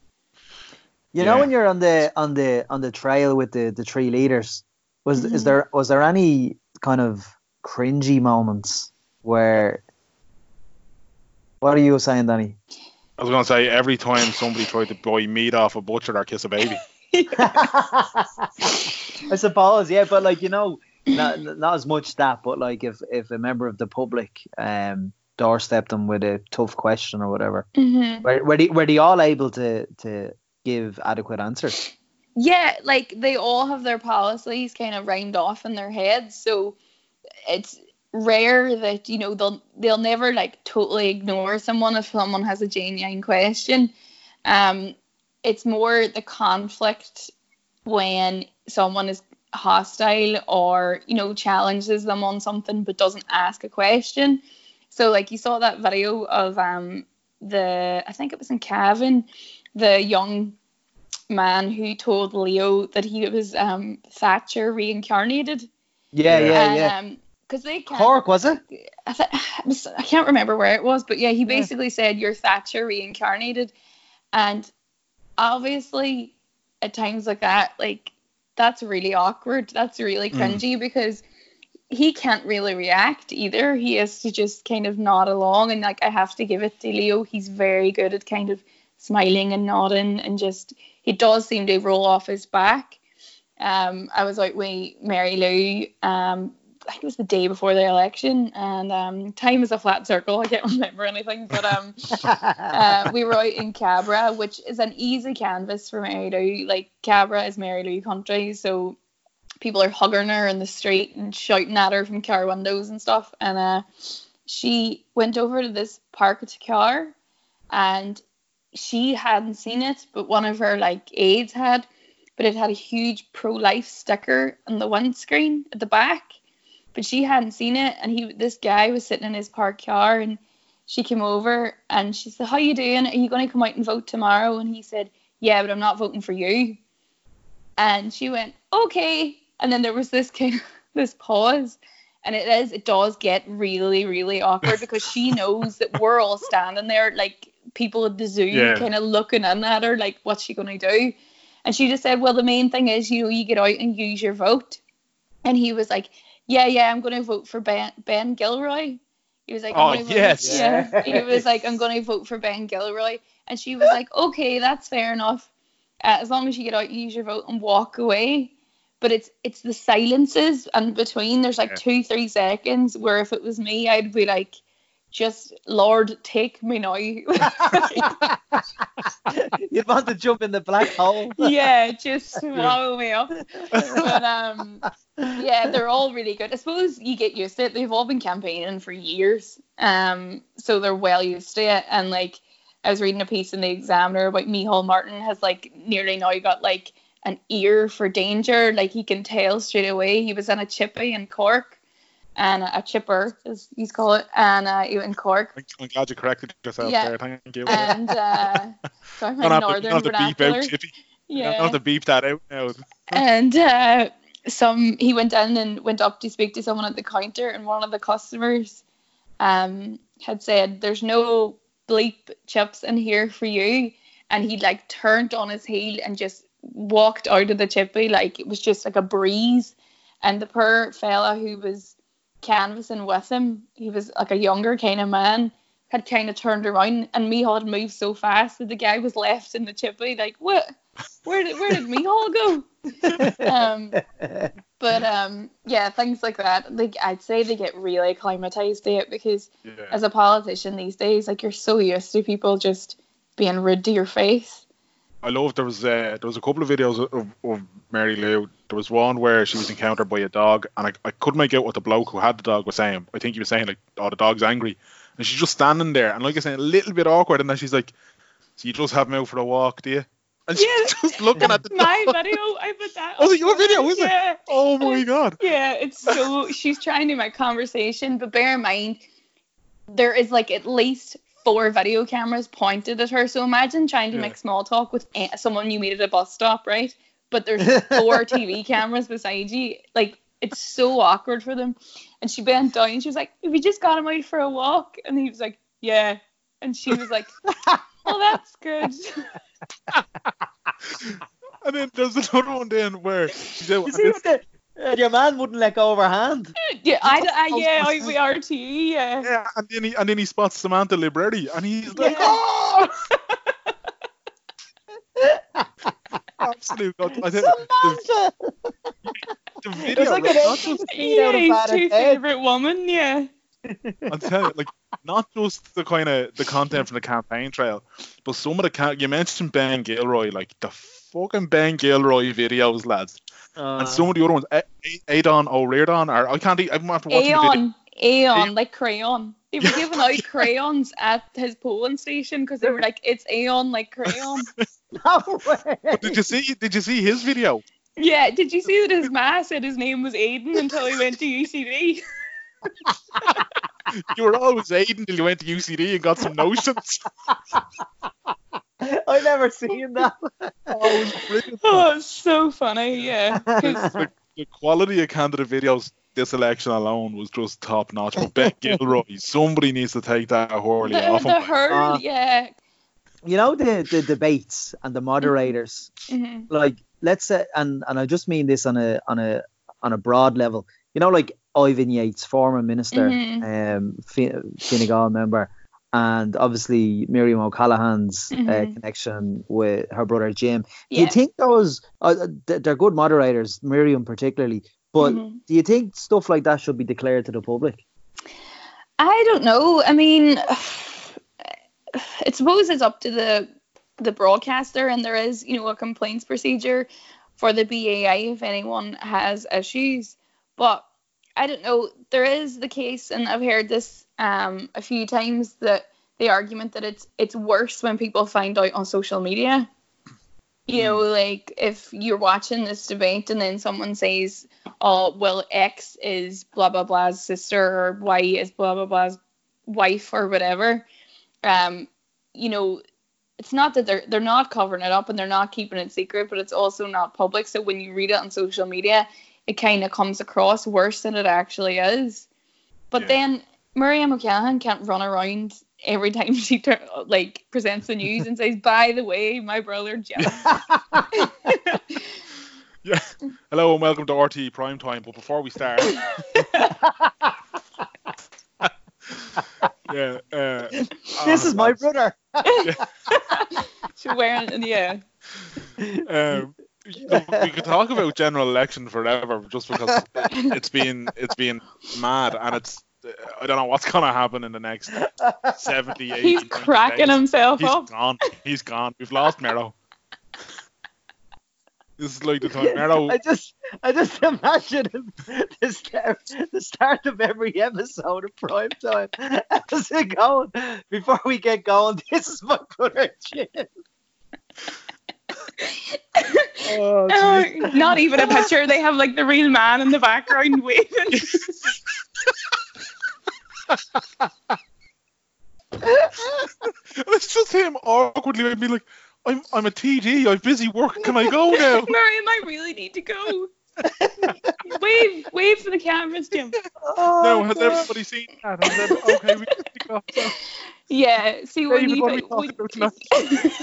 You yeah. know when you're on the on the on the trail with the the three leaders, was mm-hmm. is there was there any kind of cringy moments where what are you saying, Danny? I was going to say every time somebody tried to buy meat off a butcher or kiss a baby. I suppose, yeah, but like you know, not not as much that, but like if if a member of the public um doorstepped them with a tough question or whatever, mm-hmm. were were they, were they all able to to give adequate answers? Yeah, like they all have their policies kind of rhymed off in their heads, so it's rare that you know they'll they'll never like totally ignore someone if someone has a genuine question. Um, it's more the conflict when someone is hostile or you know challenges them on something but doesn't ask a question. So like you saw that video of um the I think it was in Cavan, the young man who told Leo that he was um Thatcher reincarnated. Yeah, yeah, and, yeah. Um, because they can't, Cork was it? I, th- I can't remember where it was, but yeah, he basically yeah. said you're Thatcher reincarnated, and obviously at times like that, like that's really awkward. That's really mm. cringy mm. because he can't really react either. He has to just kind of nod along, and like I have to give it to Leo. He's very good at kind of smiling and nodding, and just he does seem to roll off his back. Um, I was out with Mary Lou um, I think it was the day before the election, and um, time is a flat circle. I can't remember anything, but um, uh, we were out in Cabra, which is an easy canvas for Mary. Like Cabra is Mary Lou country, so people are hugging her in the street and shouting at her from car windows and stuff. And uh, she went over to this park to car, and she hadn't seen it, but one of her like aides had, but it had a huge pro-life sticker on the windscreen at the back but she hadn't seen it. And he this guy was sitting in his park car and she came over and she said how you doing? Are you going to come out and vote tomorrow? And he said yeah but i'm not voting for you. And she went okay. And then there was this kind of this pause. And it is it does get really really awkward because she knows that we're all standing there like people at the zoo yeah. kind of looking in at her like what's she going to do? And she just said well the main thing is you know you get out and use your vote. And he was like yeah, yeah, I'm going to vote for Ben Ben Gilroy. He was like, oh yes, vote, yeah. he was like, I'm going to vote for Ben Gilroy, and she was like, okay, that's fair enough, uh, as long as you get out, use your vote, and walk away. But it's it's the silences and between. There's like yeah. two three seconds where if it was me, I'd be like, just Lord, take me now. You'd want to jump in the black hole. yeah, just swallow me up. But um, yeah, they're all really good. I suppose you get used to it. They've all been campaigning for years, um, so they're well used to it. And like, I was reading a piece in the Examiner about Micheál Martin has like nearly now got like an ear for danger. Like he can tell straight away. He was in a chippy in Cork and a chipper, as you call it, and uh, in Cork. I'm glad you corrected yourself yeah. there. Thank you. And uh, sorry, my northern have to, vernacular. Beep out, yeah, I have to beep that out now. And uh, some he went in and went up to speak to someone at the counter, and one of the customers um had said, "There's no bleep chips in here for you. And he like turned on his heel and just walked out of the chippy like it was just like a breeze. And the poor fella who was canvassing with him, he was like a younger kind of man, had kind of turned around and Micheál had moved so fast that the guy was left in the chippy like, what? Where did where did Micheál go? um, but um, yeah, things like that. Like I'd say they get really acclimatized to it because Yeah. as a politician these days, like you're so used to people just being rude to your face. I love there was uh, there was a couple of videos of, of Mary Lou. There was one where she was encountered by a dog, and I, I couldn't make out what the bloke who had the dog was saying. I think he was saying like, "Oh, the dog's angry," and she's just standing there, and like I said, a little bit awkward, and then she's like, "So you just have him out for a walk, do you?" And she's Yeah. just looking at the My dog. video, I put that. Was up it your video, is it? Oh my god! Yeah, it's so she's trying to make conversation, but bear in mind there is like at least four video cameras pointed at her. So imagine trying to Yeah. make small talk with someone you meet at a bus stop, right? But there's four TV cameras beside you. Like it's so awkward for them. And she bent down and she was like, "Have you just got him out for a walk?" And he was like, "Yeah." And she was like, "Oh, that's good." And then there's another one then where she's out. You see what the, uh, your man wouldn't let go of her hand. yeah, I, I yeah, I, we are too. Yeah. yeah, and then he and then he spots Samantha Libreri, and he's like, Yeah. "Oh!" Absolute god. I think the, Samantha! the video, It's like like, an not just Feet Yeah, of his battered two favorite woman. Yeah. I'm telling you, like not just the kind of the content from the campaign trail, but some of the ca- you mentioned Ben Gilroy, like the fucking Ben Gilroy videos, lads, Uh, and some of the other ones, A- A- Aodhán Ó Ríordáin, or I can't, I'm after watching the video. Aeon, Aeon, like crayon. They were giving out crayons at his polling station because they were like, "It's Aeon, like crayon." no way. But did you see? Did you see his video? yeah. Did you see that his ma said his name was Aiden until he went to UCD? You were always Aiden until you went to UCD and got some notions. I never seen that. Oh, it was brilliant. oh, it's so funny. Yeah. the, the quality of candidate videos this election alone was just top notch. But Ben Gilroy, somebody needs to take that Horley the, off the him. hurl, Ah. yeah. You know the the debates and the moderators. hmm Like let's say, and and I just mean this on a on a on a broad level. You know, like Ivan Yates, former minister, Mhm. um, Fi- Fine Gael member, and obviously Miriam O'Callaghan's uh, Mhm. connection with her brother Jim. Do you think those uh, they're good moderators, Miriam particularly? But Mhm. do you think stuff like that should be declared to the public? I don't know. I mean, suppose it's up to the the broadcaster, and there is, you know, a complaints procedure for the BAI if anyone has issues. But I don't know. There is the case, and I've heard this um, a few times that the argument that it's it's worse when people find out on social media. You know, like if you're watching this debate and then someone says, "Oh, well, X is blah blah blah's sister or Y is blah blah blah's wife or whatever," um, you know, it's not that they're they're not covering it up and they're not keeping it secret, but it's also not public. So when you read it on social media, it kind of comes across worse than it actually is. But Yeah. then Miriam O'Callaghan can't run around every time she tur- like presents the news and says, "By the way, my brother Jeff." Yeah. Hello and welcome to RTÉ Prime Time. But before we start, yeah, uh, this is my brother. She's wearing, yeah. Um, look, we could talk about general election forever, just because it's been it's been mad, and it's I don't know what's gonna happen in the next 70, 80, He's cracking days. himself He's up. gone. He's gone. We've lost Mero. This is like the time Mero. I just, I just imagine the start, the start of every episode of Prime Time. How's it going? Before we get going, this is my brother Jim. Oh, uh, geez. not even a picture. They have like the real man in the background waving. It's just him awkwardly being like, I'm I'm a TD. I'm busy work. Can I go now? Miriam, I really need to go. wave, wave for the cameras, Jim. Oh, no, has God. everybody seen that? Has every- okay, we can kick off. So, Yeah, see when David, you what are we put- talking about tonight?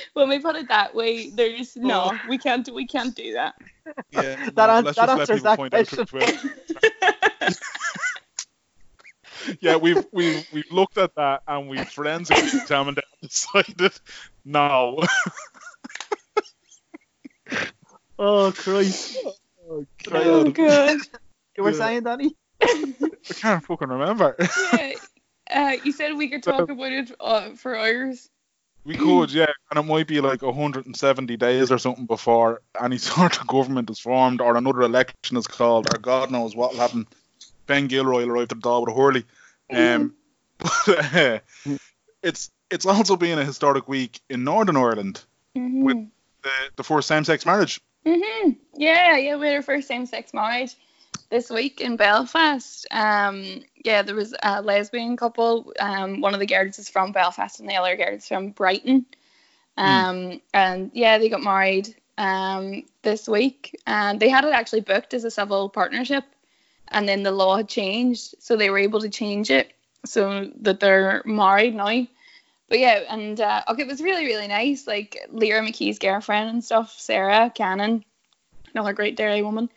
when we put it that way, there's oh. no, we can't, we can't do that. Yeah, That no, an- let's that just let answers that point out question. Yeah, we've we've we've looked at that and we've forensically examined it and decided no. Oh Christ! oh, Oh God. god. You were Yeah. saying, Danny? I can't fucking remember. yeah. Uh, you said we could talk about it uh, for hours. We could, yeah, and it might be like 170 days or something before any sort of government is formed or another election is called or God knows what will happen. Ben Gilroy will arrive to the door with a whirly. Um, but, uh, it's it's also been a historic week in Northern Ireland, hmm With- the, the first same-sex marriage. hmm Yeah, yeah, we had our first same-sex marriage this week in Belfast. Um, yeah, there was a lesbian couple. Um, one of the girls is from Belfast and the other girl is from Brighton. Um, and yeah, they got married um this week, and they had it actually booked as a civil partnership, and then the law had changed, so they were able to change it so that they're married now. But yeah, and uh, okay, it was really really nice. Like Lyra McKee's girlfriend and stuff, Sara Canning, another great Derry woman,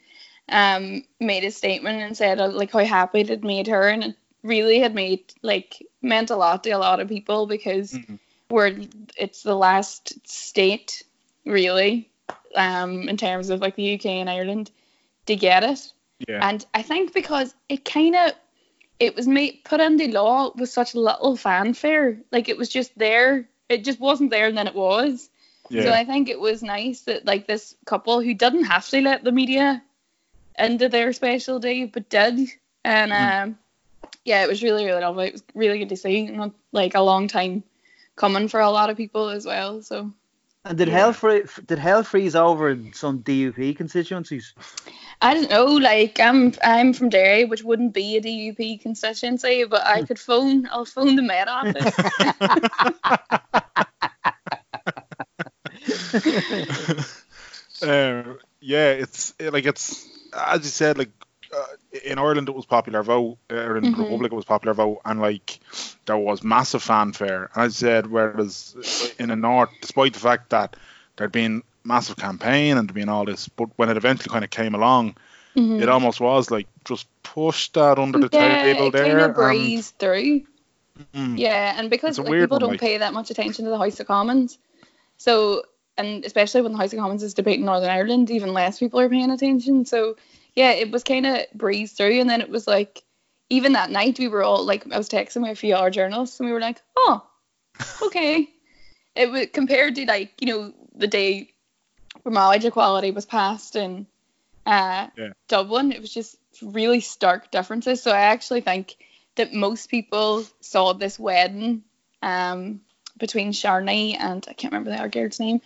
um, made a statement and said uh, like how happy it had made her, and it really had made like meant a lot to a lot of people because Mhm. we're it's the last state really, um, in terms of like the UK and Ireland to get it. Yeah. And I think because it kind of it was made put into law with such little fanfare, like it was just there. It just wasn't there, and then it was. So. I think it was nice that like this couple who didn't have to let the media into their special day, but did, and Mm. um, yeah, it was really really lovely. It was really good to see, not like a long time coming for a lot of people as well. So And did Yeah. hell free, did hell freeze over in some DUP constituencies? I don't know, like I'm I'm from Derry, which wouldn't be a DUP constituency, but I could phone. I'll phone the Met office. um, yeah, it's it- like it's as you said, like uh, in Ireland it was popular vote, or in Mhm. the Republic it was popular vote, and like there was massive fanfare. And I said, whereas in the North, despite the fact that there'd been massive campaign and there'd been all this, but when it eventually kind of came along, Mhm. it almost was like just push that under the yeah, table there. kind of breezed through. Mm. Yeah, and because like, people one, don't like- pay that much attention to the House of Commons, so and especially when the House of Commons is debating Northern Ireland, even less people are paying attention. So yeah, it was kind of breezed through, and then it was like even that night we were all like I was texting my few journalists, and we were like, oh, okay. it was compared to like you know the day where marriage equality was passed in uh, Yeah. Dublin, it was just really stark differences. So I actually think that most people saw this wedding um, between Sharni and I can't remember the other girl's name.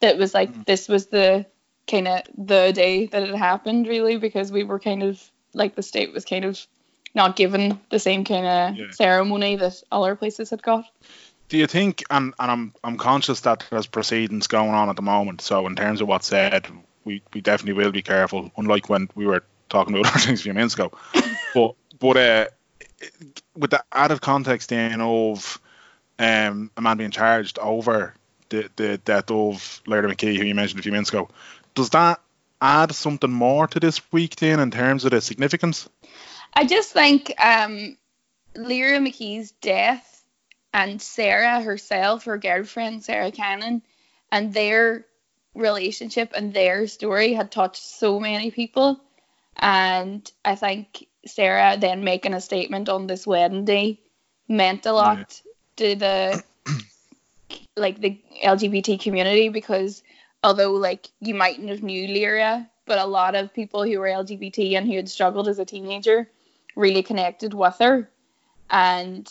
That was like Mhm. this was the kind of the day that it happened really because we were kind of like the state was kind of not given the same kind of Yeah. ceremony that other places had got. Do you think, and, and I'm I'm conscious that there's proceedings going on at the moment, so in terms of what's said, we, we definitely will be careful, unlike when we were talking about other things a few minutes ago. but but uh, with the added context then of um, a man being charged over the, the death of Lyra McKee, who you mentioned a few minutes ago, does that add something more to this week then in terms of the significance? I just think um, Lyra McKee's death and Sarah herself, her girlfriend Sara Canning, and their relationship and their story had touched so many people. And I think Sarah then making a statement on this wedding day meant a lot to the like the LGBT community because although like you mightn't have knew Lyra, but a lot of people who were LGBT and who had struggled as a teenager really connected with her. And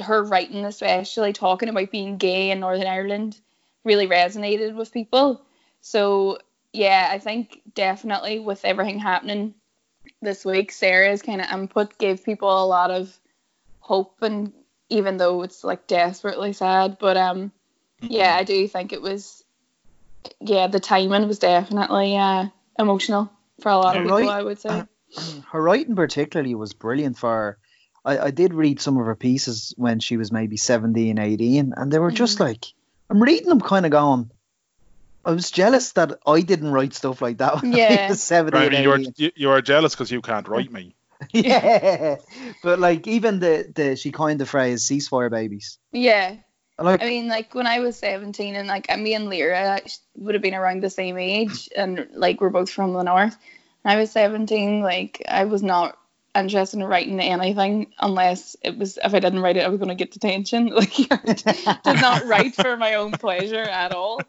her writing, especially talking about being gay in Northern Ireland, really resonated with people. So yeah, I think definitely with everything happening this week, Sarah's kind of input gave people a lot of hope, and even though it's like desperately sad, but um, yeah, I do think it was, yeah, the timing was definitely uh emotional. for a lot Yeah. of people, Right. I would say. her writing particularly was brilliant for her. I, I did read some of her pieces when she was maybe 17, 18, and they were just Mhm. like, I'm reading them kind of going, I was jealous that I didn't write stuff like that when I Yeah. was 17, Right, you are you, you are jealous because you can't write me. yeah. But like, even the, the she coined the phrase ceasefire babies. Yeah. And, Like, I mean, like when I was 17 and like me and Lyra would have been around the same age and like we're both from the north. When I was 17, like I was not interested in writing anything unless it was if I didn't write it I was going to get detention. Like I did not write for my own pleasure at all.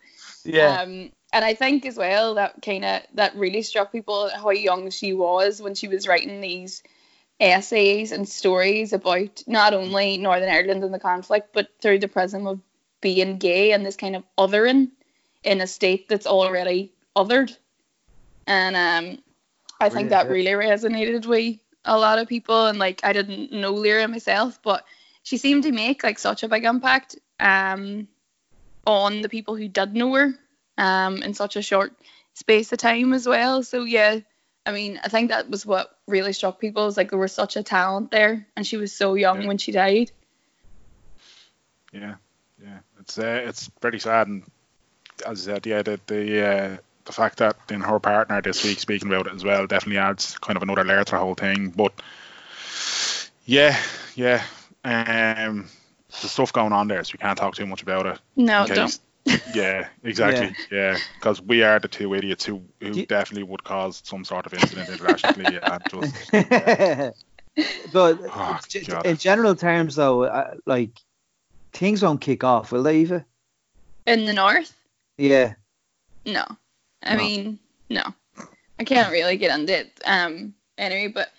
yeah. Um, and I think as well that kind of that really struck people how young she was when she was writing these essays and stories about not only Northern Ireland and the conflict, but through the prism of being gay and this kind of othering in a state that's already othered. And um, I think that really resonated with a lot of people. And like I didn't know Lyra myself, but she seemed to make like such a big impact um, on the people who did know her um, in such a short space of time as well. So yeah, I mean, I think that was what really struck people is like there was such a talent there, and she was so young Yeah. when she died. Yeah, yeah. It's uh, it's pretty sad, and as I said, yeah, the the uh, the fact that then her partner this week speaking about it as well definitely adds kind of another layer to the whole thing. But yeah, yeah, um, the stuff going on there, so we can't talk too much about it. No, in don't. Case- Yeah, exactly. Yeah, because we are the two idiots who, who you- definitely would cause some sort of incident internationally and just but Oh, g- in general terms, though, uh, like things won't kick off, will they, Eva? In the north, Yeah. no. I No. mean, no. I can't really get into it. Um, anyway, but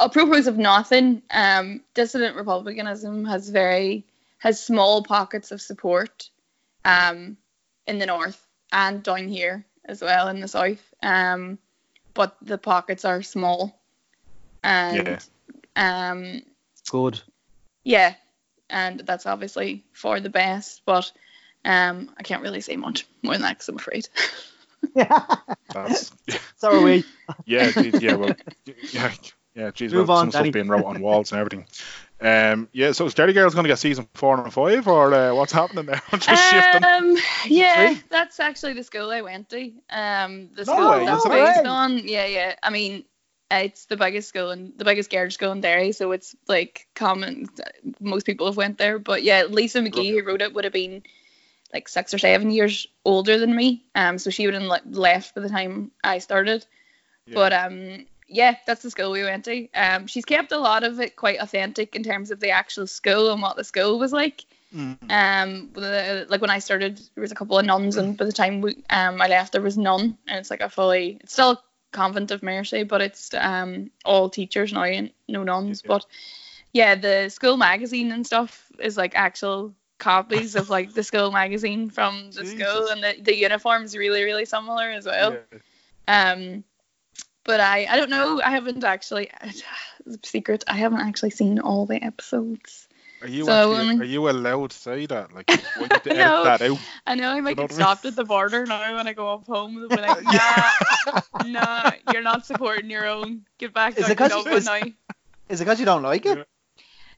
apropos of nothing, um, dissident republicanism has very has small pockets of support, um, in the north and down here as well in the south. Um, but the pockets are small, and um, Good. yeah, and that's obviously for the best. But um, I can't really say much more than that because I'm afraid. that's so are we. yeah, yeah, well, yeah, yeah, geez, Move well, on, some Danny. stuff being wrote on walls and everything. Um, yeah, so is Derry Girls going to get season four and five, or uh, what's happening there? I'm just shifting. Um, yeah, Three? that's actually the school I went to. Um, the No school way, that's is based way. on. Yeah, yeah. I mean, it's the biggest school and the biggest garage school in Derry, so it's like common. Most people have went there, but yeah, Lisa McGee who wrote it would have been like six or seven years older than me. Um, so she would have left by the time I started. Yeah. But um, yeah, that's the school we went to. Um, she's kept a lot of it quite authentic in terms of the actual school and what the school was like. Mm. Um, the, like when I started, there was a couple of nuns, and by the time we, um, I left, there was none, and it's like a fully, it's still a convent of mercy, but it's um all teachers now and no nuns. Yeah. But yeah, the school magazine and stuff is like actual copies of like the school magazine from the school, and the the uniform's really really similar as well. Yeah. Um, but I I don't know. I haven't actually. Secret. I haven't actually seen all the episodes. Are you So, actually, um, are you allowed to say that? Like, why you edit No. that out? I know I might You know get I mean? stopped at the border now when I go up home. They'll like, nah, nah, you're not supporting your own. Get back Is down it to 'cause Dublin now. Is it because you don't like it? Yeah.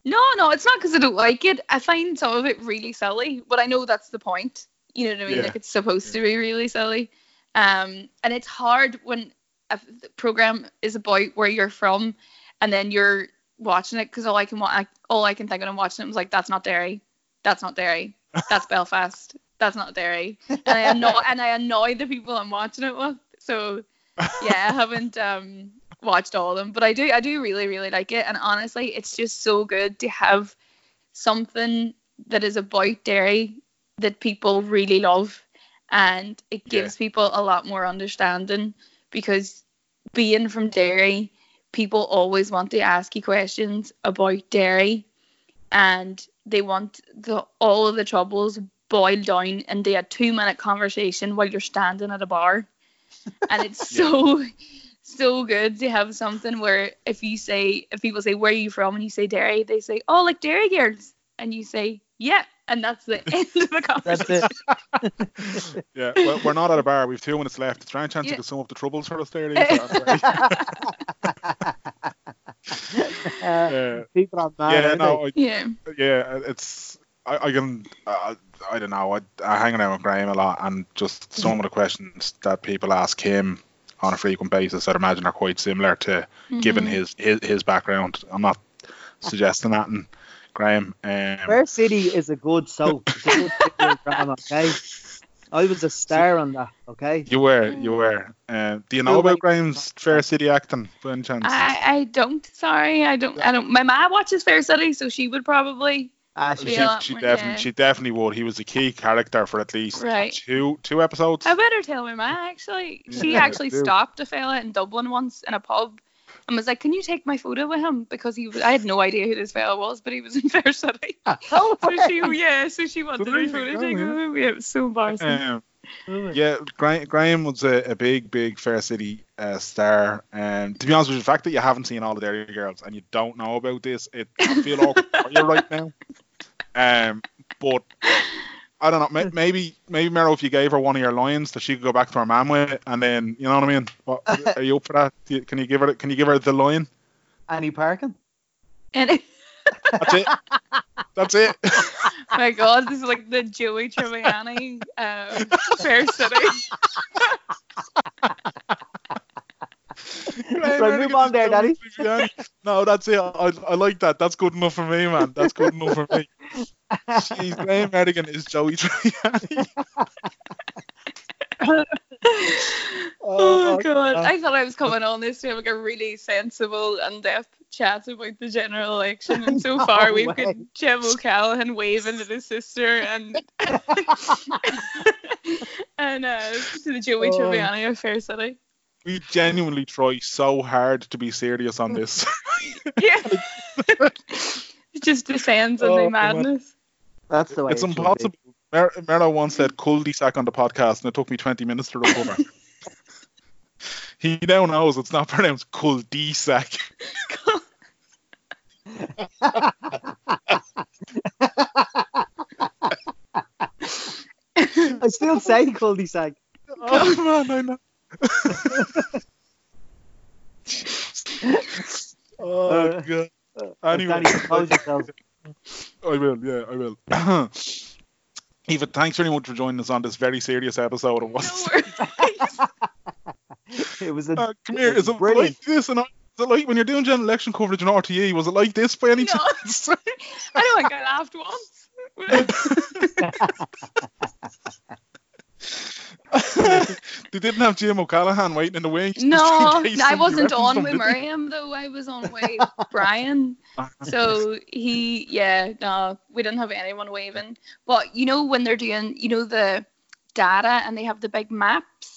No, no, it's not because I don't like it. I find some of it really silly, but I know that's the point. You know what I mean? Yeah. Like it's supposed to be really silly. Um, and it's hard when a the program is about where you're from, and then you're watching it because all I can wa- I, all I can think of when watching it was like, that's not Derry, that's not Derry, that's Belfast, that's not Derry, and I annoy and I annoy the people I'm watching it with. So yeah, I haven't um watched all of them, but I do I do really really like it, and honestly, it's just so good to have something that is about Derry that people really love, and it Yeah. gives people a lot more understanding because being from Derry, people always want to ask you questions about Derry, and they want the all of the troubles boiled down into a two minute conversation while you're standing at a bar. And it's Yeah. so so good to have something where if you say if people say where are you from? and you say Derry they say oh like Derry girls. And you say yeah, and that's the end of the conversation. That's it. Yeah, well, we're not at a bar. We've two minutes left. Is there any chance you Yeah. could sum up the troubles for us there? Lisa? Uh, people are mad. yeah, no, I, Yeah. yeah, it's I, I can uh, I don't know. I, I hang out with Graham a lot, and just some of the questions that people ask him on a frequent basis, I'd imagine are quite similar to given Mhm. his, his his background. I'm not suggesting that, and Graham. Um, Fair City is a good soap. It's a good drama, okay? I was a star on that, okay? you were, you were. Uh, do you know about Graham's Fair City acting, by any chance? I, I don't. Sorry, I don't. I don't. My mom watches Fair City, so she would probably. Ah, she, she, Yeah, she yeah. definitely, she definitely would. He was a key character for at least Right. two two episodes. I better tell my mom actually. She Yeah, actually do. stopped a fella in Dublin once in a pub and I was like, "Can you take my photo with him?" Because he was. I had no idea who this fella was, but he was in Fair City. oh, So she, yeah, so she wanted there a you photo go, taken yeah. with him. Yeah, it was so embarrassing. Um, yeah, Graham, Graham was a, a big, big Fair City uh, star. And to be honest with you, the fact that you haven't seen all the Derry Girls and you don't know about this, it I feel awkward for you right now. Um, but I don't know. Maybe, maybe Meryl, if you gave her one of your lines that she could go back to her mum with, and then you know what I mean. What, are you up for that? You- Can you give her? Can you give her the line? Annie Parkin? And it, That's it. That's it. my God, this is like the Joey Tribbiani um, Fair City. Right, move on there, Daddy. No, that's it. I, I like that. That's good enough for me, man. That's good enough for me. Jeez, Graham Erdogan is Joey Tribbiani. Oh God! I thought I was coming on this to have like a really sensible and depth chat about the general election, and so No far we've way. got Jim O'Callaghan waving at his sister and and uh, to the Joey Oh. Tribbiani of Fair City. We genuinely try so hard to be serious on this. Yeah, it just descends Oh, into madness. That's the way it's it should be. impossible. Mer- Merlo once said cul-de-sac on the podcast, and it took me 20 minutes to recover. he now knows it's not pronounced cul-de-sac. I still say cul-de-sac. Oh man, I know. Oh Uh, god. Uh, Anyway. Danny, compose yourself. I will, yeah, I will. Eva, thanks very much for joining us on this very serious episode of No what's worries. It was a uh, come here, is it Brilliant. like this and I- is it like when you're doing general election coverage on RTE, was it like this by any No. chance? I don't think I laughed once. They didn't have Jim O'Callaghan waiting in the wings. No, I wasn't on with? Miriam though. I was on with Brian. Ah, so he, yeah, no, we didn't have anyone waving. But you know when they're doing, you know, the data and they have the big maps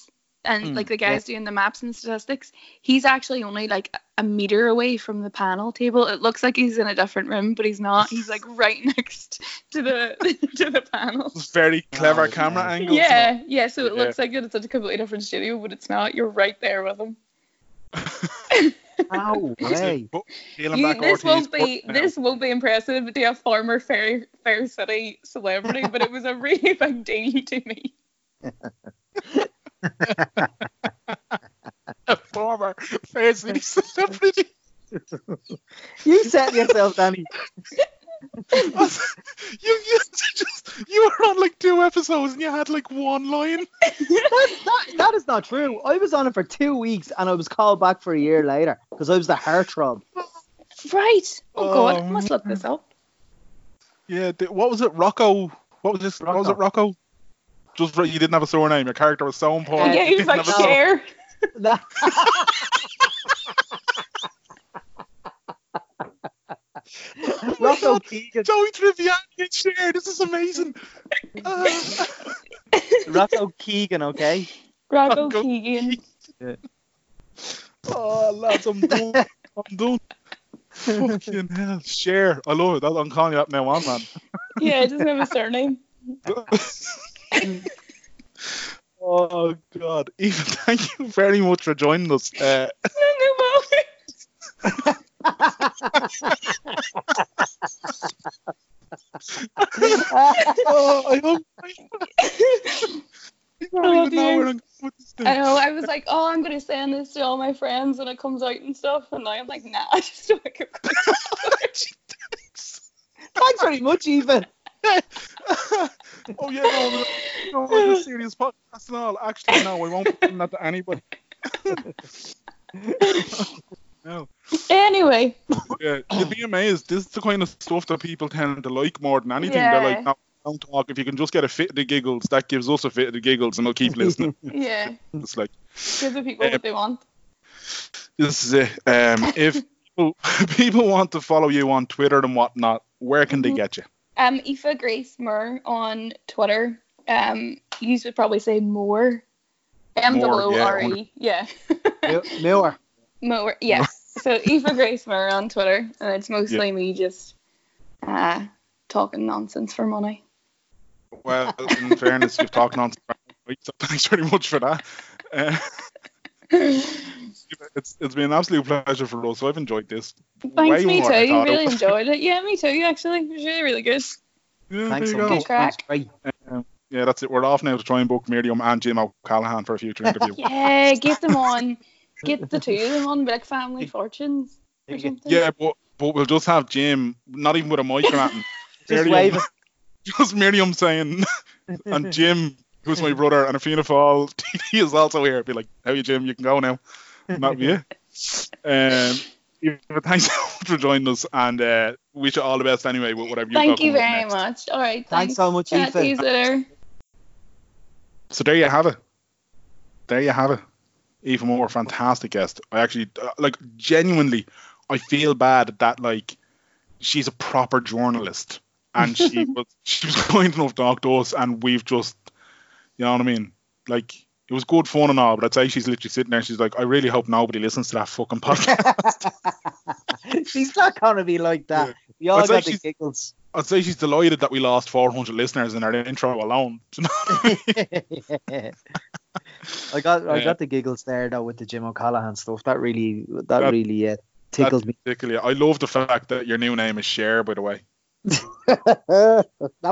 and Mm, like the guys doing the maps and statistics, he's actually only like a meter away from the panel table. It looks like he's in a different room, but he's not. He's like right next to the to the panel. It's very clever Oh, camera man. angles. Yeah, yeah. So it Yeah. looks like it's a completely different studio, but it's not. You're right there with him. no way. You, this won't be this won't be impressive to a former Fair Fair City celebrity, but it was a really big deal to me. A former Fair City celebrity. You set yourself, Danny. you, you just you were on like two episodes and you had like one line. That, that, that is not true. I was on it for two weeks and I was called back for a year later because I was the heartthrob. Right. Oh, oh, God, I Oh, must look this up. Yeah, what was it, Rocco? What was this? What was it, Rocco? Just right, you didn't have a surname. Your character was so important. yeah, he was like have a- Cher. That- Keegan. Joey Tribbiani and Cher. This is amazing. Uh, Rocco Keegan, okay? Rocco Rocco Keegan. oh, lads, I'm done. I'm done. Fucking hell, Cher. I love it. That, I'm calling you up now on, man. Yeah, it doesn't have a surname. oh God, Eva, thank you very much for joining us. Uh, No, no, oh, I hope. Oh, know I'm going with this thing. I know. I was like, oh, I'm gonna send this to all my friends when it comes out and stuff, and now I'm like, nah, I just don't it. Thanks very much, Ethan. oh yeah, no, no, it's a serious podcast and all. Actually, no, I won't put that to anybody. no, Anyway, yeah, you'd be amazed. This is the kind of stuff that people tend to like more than anything. Yeah. They're like, no, don't talk. If you can just get a fit of the giggles, that gives us a fit of the giggles, and we'll keep listening. yeah, it's like give the people what they want. this is it. Um, if people, people want to follow you on Twitter and whatnot, where can they Mhm. get you? Um, Aoife Grace Moore on Twitter. Um, you would probably say more. M O R E. Yeah. Newer. Moore. Yes. So Aoife Grace Moore on Twitter, and it's mostly me just uh talking nonsense for money. Well, in fairness, you've talked nonsense. Right, so thanks very much for that. Uh, it's it's been an absolute pleasure for us. So I've enjoyed this. Thanks, me more than I too. thought Really of. enjoyed it. Yeah, me too. Actually, it was really, really good. Yeah, Thanks there so you go. Good crack. That's great. Um, yeah, that's it. We're off now to try and book Miriam and Jim O'Callaghan for a future interview. Yeah, get them on. Get the two of them on, be like family fortunes or something. yeah, but but we'll just have Jim, not even with a mic or anything. Just Miriam- waving. Just Miriam saying, and Jim, who's my brother, and a Fianna Fáil, he is also here. Be like, how you, Jim? You can go now. And that'll be it. Um, yeah, thanks so much for joining us, and uh, wish you all the best anyway with whatever you've got Thank you very next. much. All right. Thanks Thanks, so much, Chat to you later. So there you have it. There you have it. Even more fantastic guest. I actually uh, like genuinely. I feel bad that like she's a proper journalist and she was she was kind enough to talk to us and we've just you know what I mean. Like it was good fun and all, but I'd say she's literally sitting there. She's like, I really hope nobody listens to that fucking podcast. She's not gonna be like that. We all I'd got the giggles. I'd say she's delighted that we lost 400 listeners in our intro alone. You know I mean? I got I Yeah. got the giggles there though with the Jim O'Callaghan stuff. That really that, That- really uh, tickled me. Particularly, I love the fact that your new name is Share. by the way. that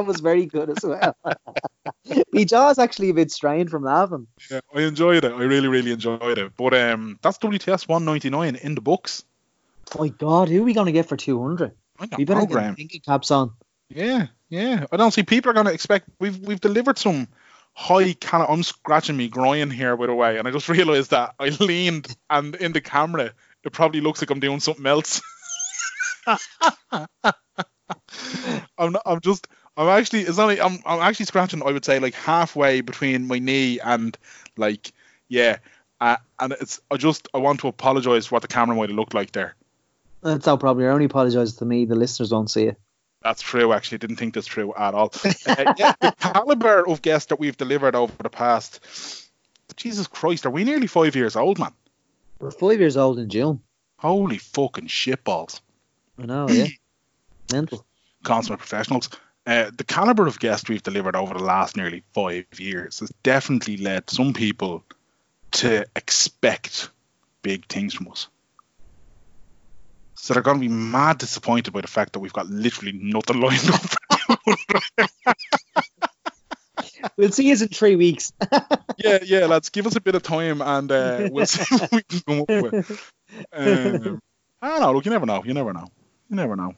was very good as well. My jaw's actually a bit strained from laughing. Yeah, I enjoyed it. I really, really enjoyed it. But um, that's WTS 199 in the books. My God, who are we gonna get for two hundred? I got We better program. get thinking caps on. Yeah, yeah. I don't see people are going to expect. We've we've delivered some high kind of. I'm scratching me groin here, by the way, and I just realised that I leaned and in the camera, it probably looks like I'm doing something else. I'm not, I'm just. I'm actually. It's only. I'm. I'm actually scratching. I would say like halfway between my knee and like yeah. Uh, and it's. I just. I want to apologise for what the camera might have looked like there. That's no problem. I only apologise to me. The listeners won't see it. That's true. Actually, didn't think that's true at all. Uh, yeah, the caliber of guests that we've delivered over the past. Jesus Christ, are we nearly five years old, man? We're five years old in June. Holy fucking shitballs! I know, yeah. Mental. Consummate professionals. Uh, the caliber of guests we've delivered over the last nearly five years has definitely led some people to expect big things from us. So they're going to be mad disappointed by the fact that we've got literally nothing lined up. We'll see you in three weeks. yeah, yeah, lads, give us a bit of time and uh, we'll see what we can come up with. Um, I don't know. Look, you never know. You never know. You never know.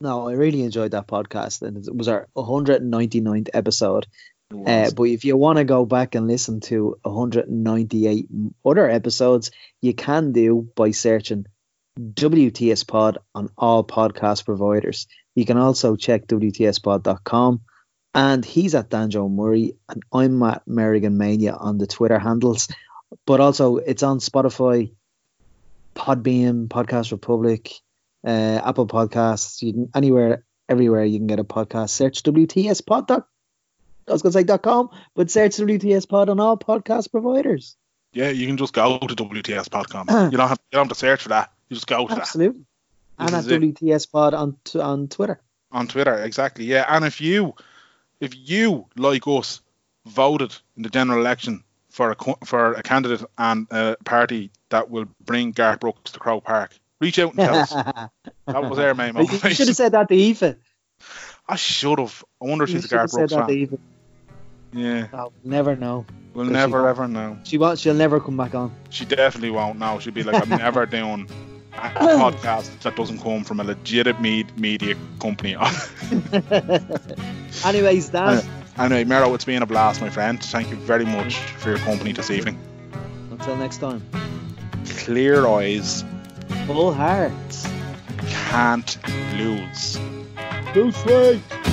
No, I really enjoyed that podcast, and it was our 199th episode. Uh, but if you want to go back and listen to 198 other episodes, you can do by searching WTS Pod on all podcast providers. You can also check WTSpod.com. And he's at Danjo Murray, and I'm at Merrigan Mania on the Twitter handles. But also, it's on Spotify, Podbean, Podcast Republic, uh, Apple Podcasts. You can anywhere, everywhere you can get a podcast. Search WTS Pod. I was going to say .com, but search WTS Pod on all podcast providers. yeah, you can just go to WTS.com. you don't have you don't have to search for that. You just go to that Absolutely. And at. WTS Pod on t- on Twitter. on Twitter. Exactly. Yeah, and if you if you like us voted in the general election for a co- for a candidate and a party that will bring Garth Brooks to Croke Park, reach out and tell us. That was our main you should have said that to Aoife. I should have. I wonder if she's a Garth said Brooks that fan. Yeah, Oh, never know. We'll never ever know. She won't. She'll never come back on. She definitely won't now. She'll be like, I'm never doing a podcast that doesn't come from a legitimate media company. Anyways, Dan. anyway, Mero, it's been a blast, my friend. Thank you very much for your company this evening. Until next time. Clear eyes, Full hearts. can't lose. Go straight.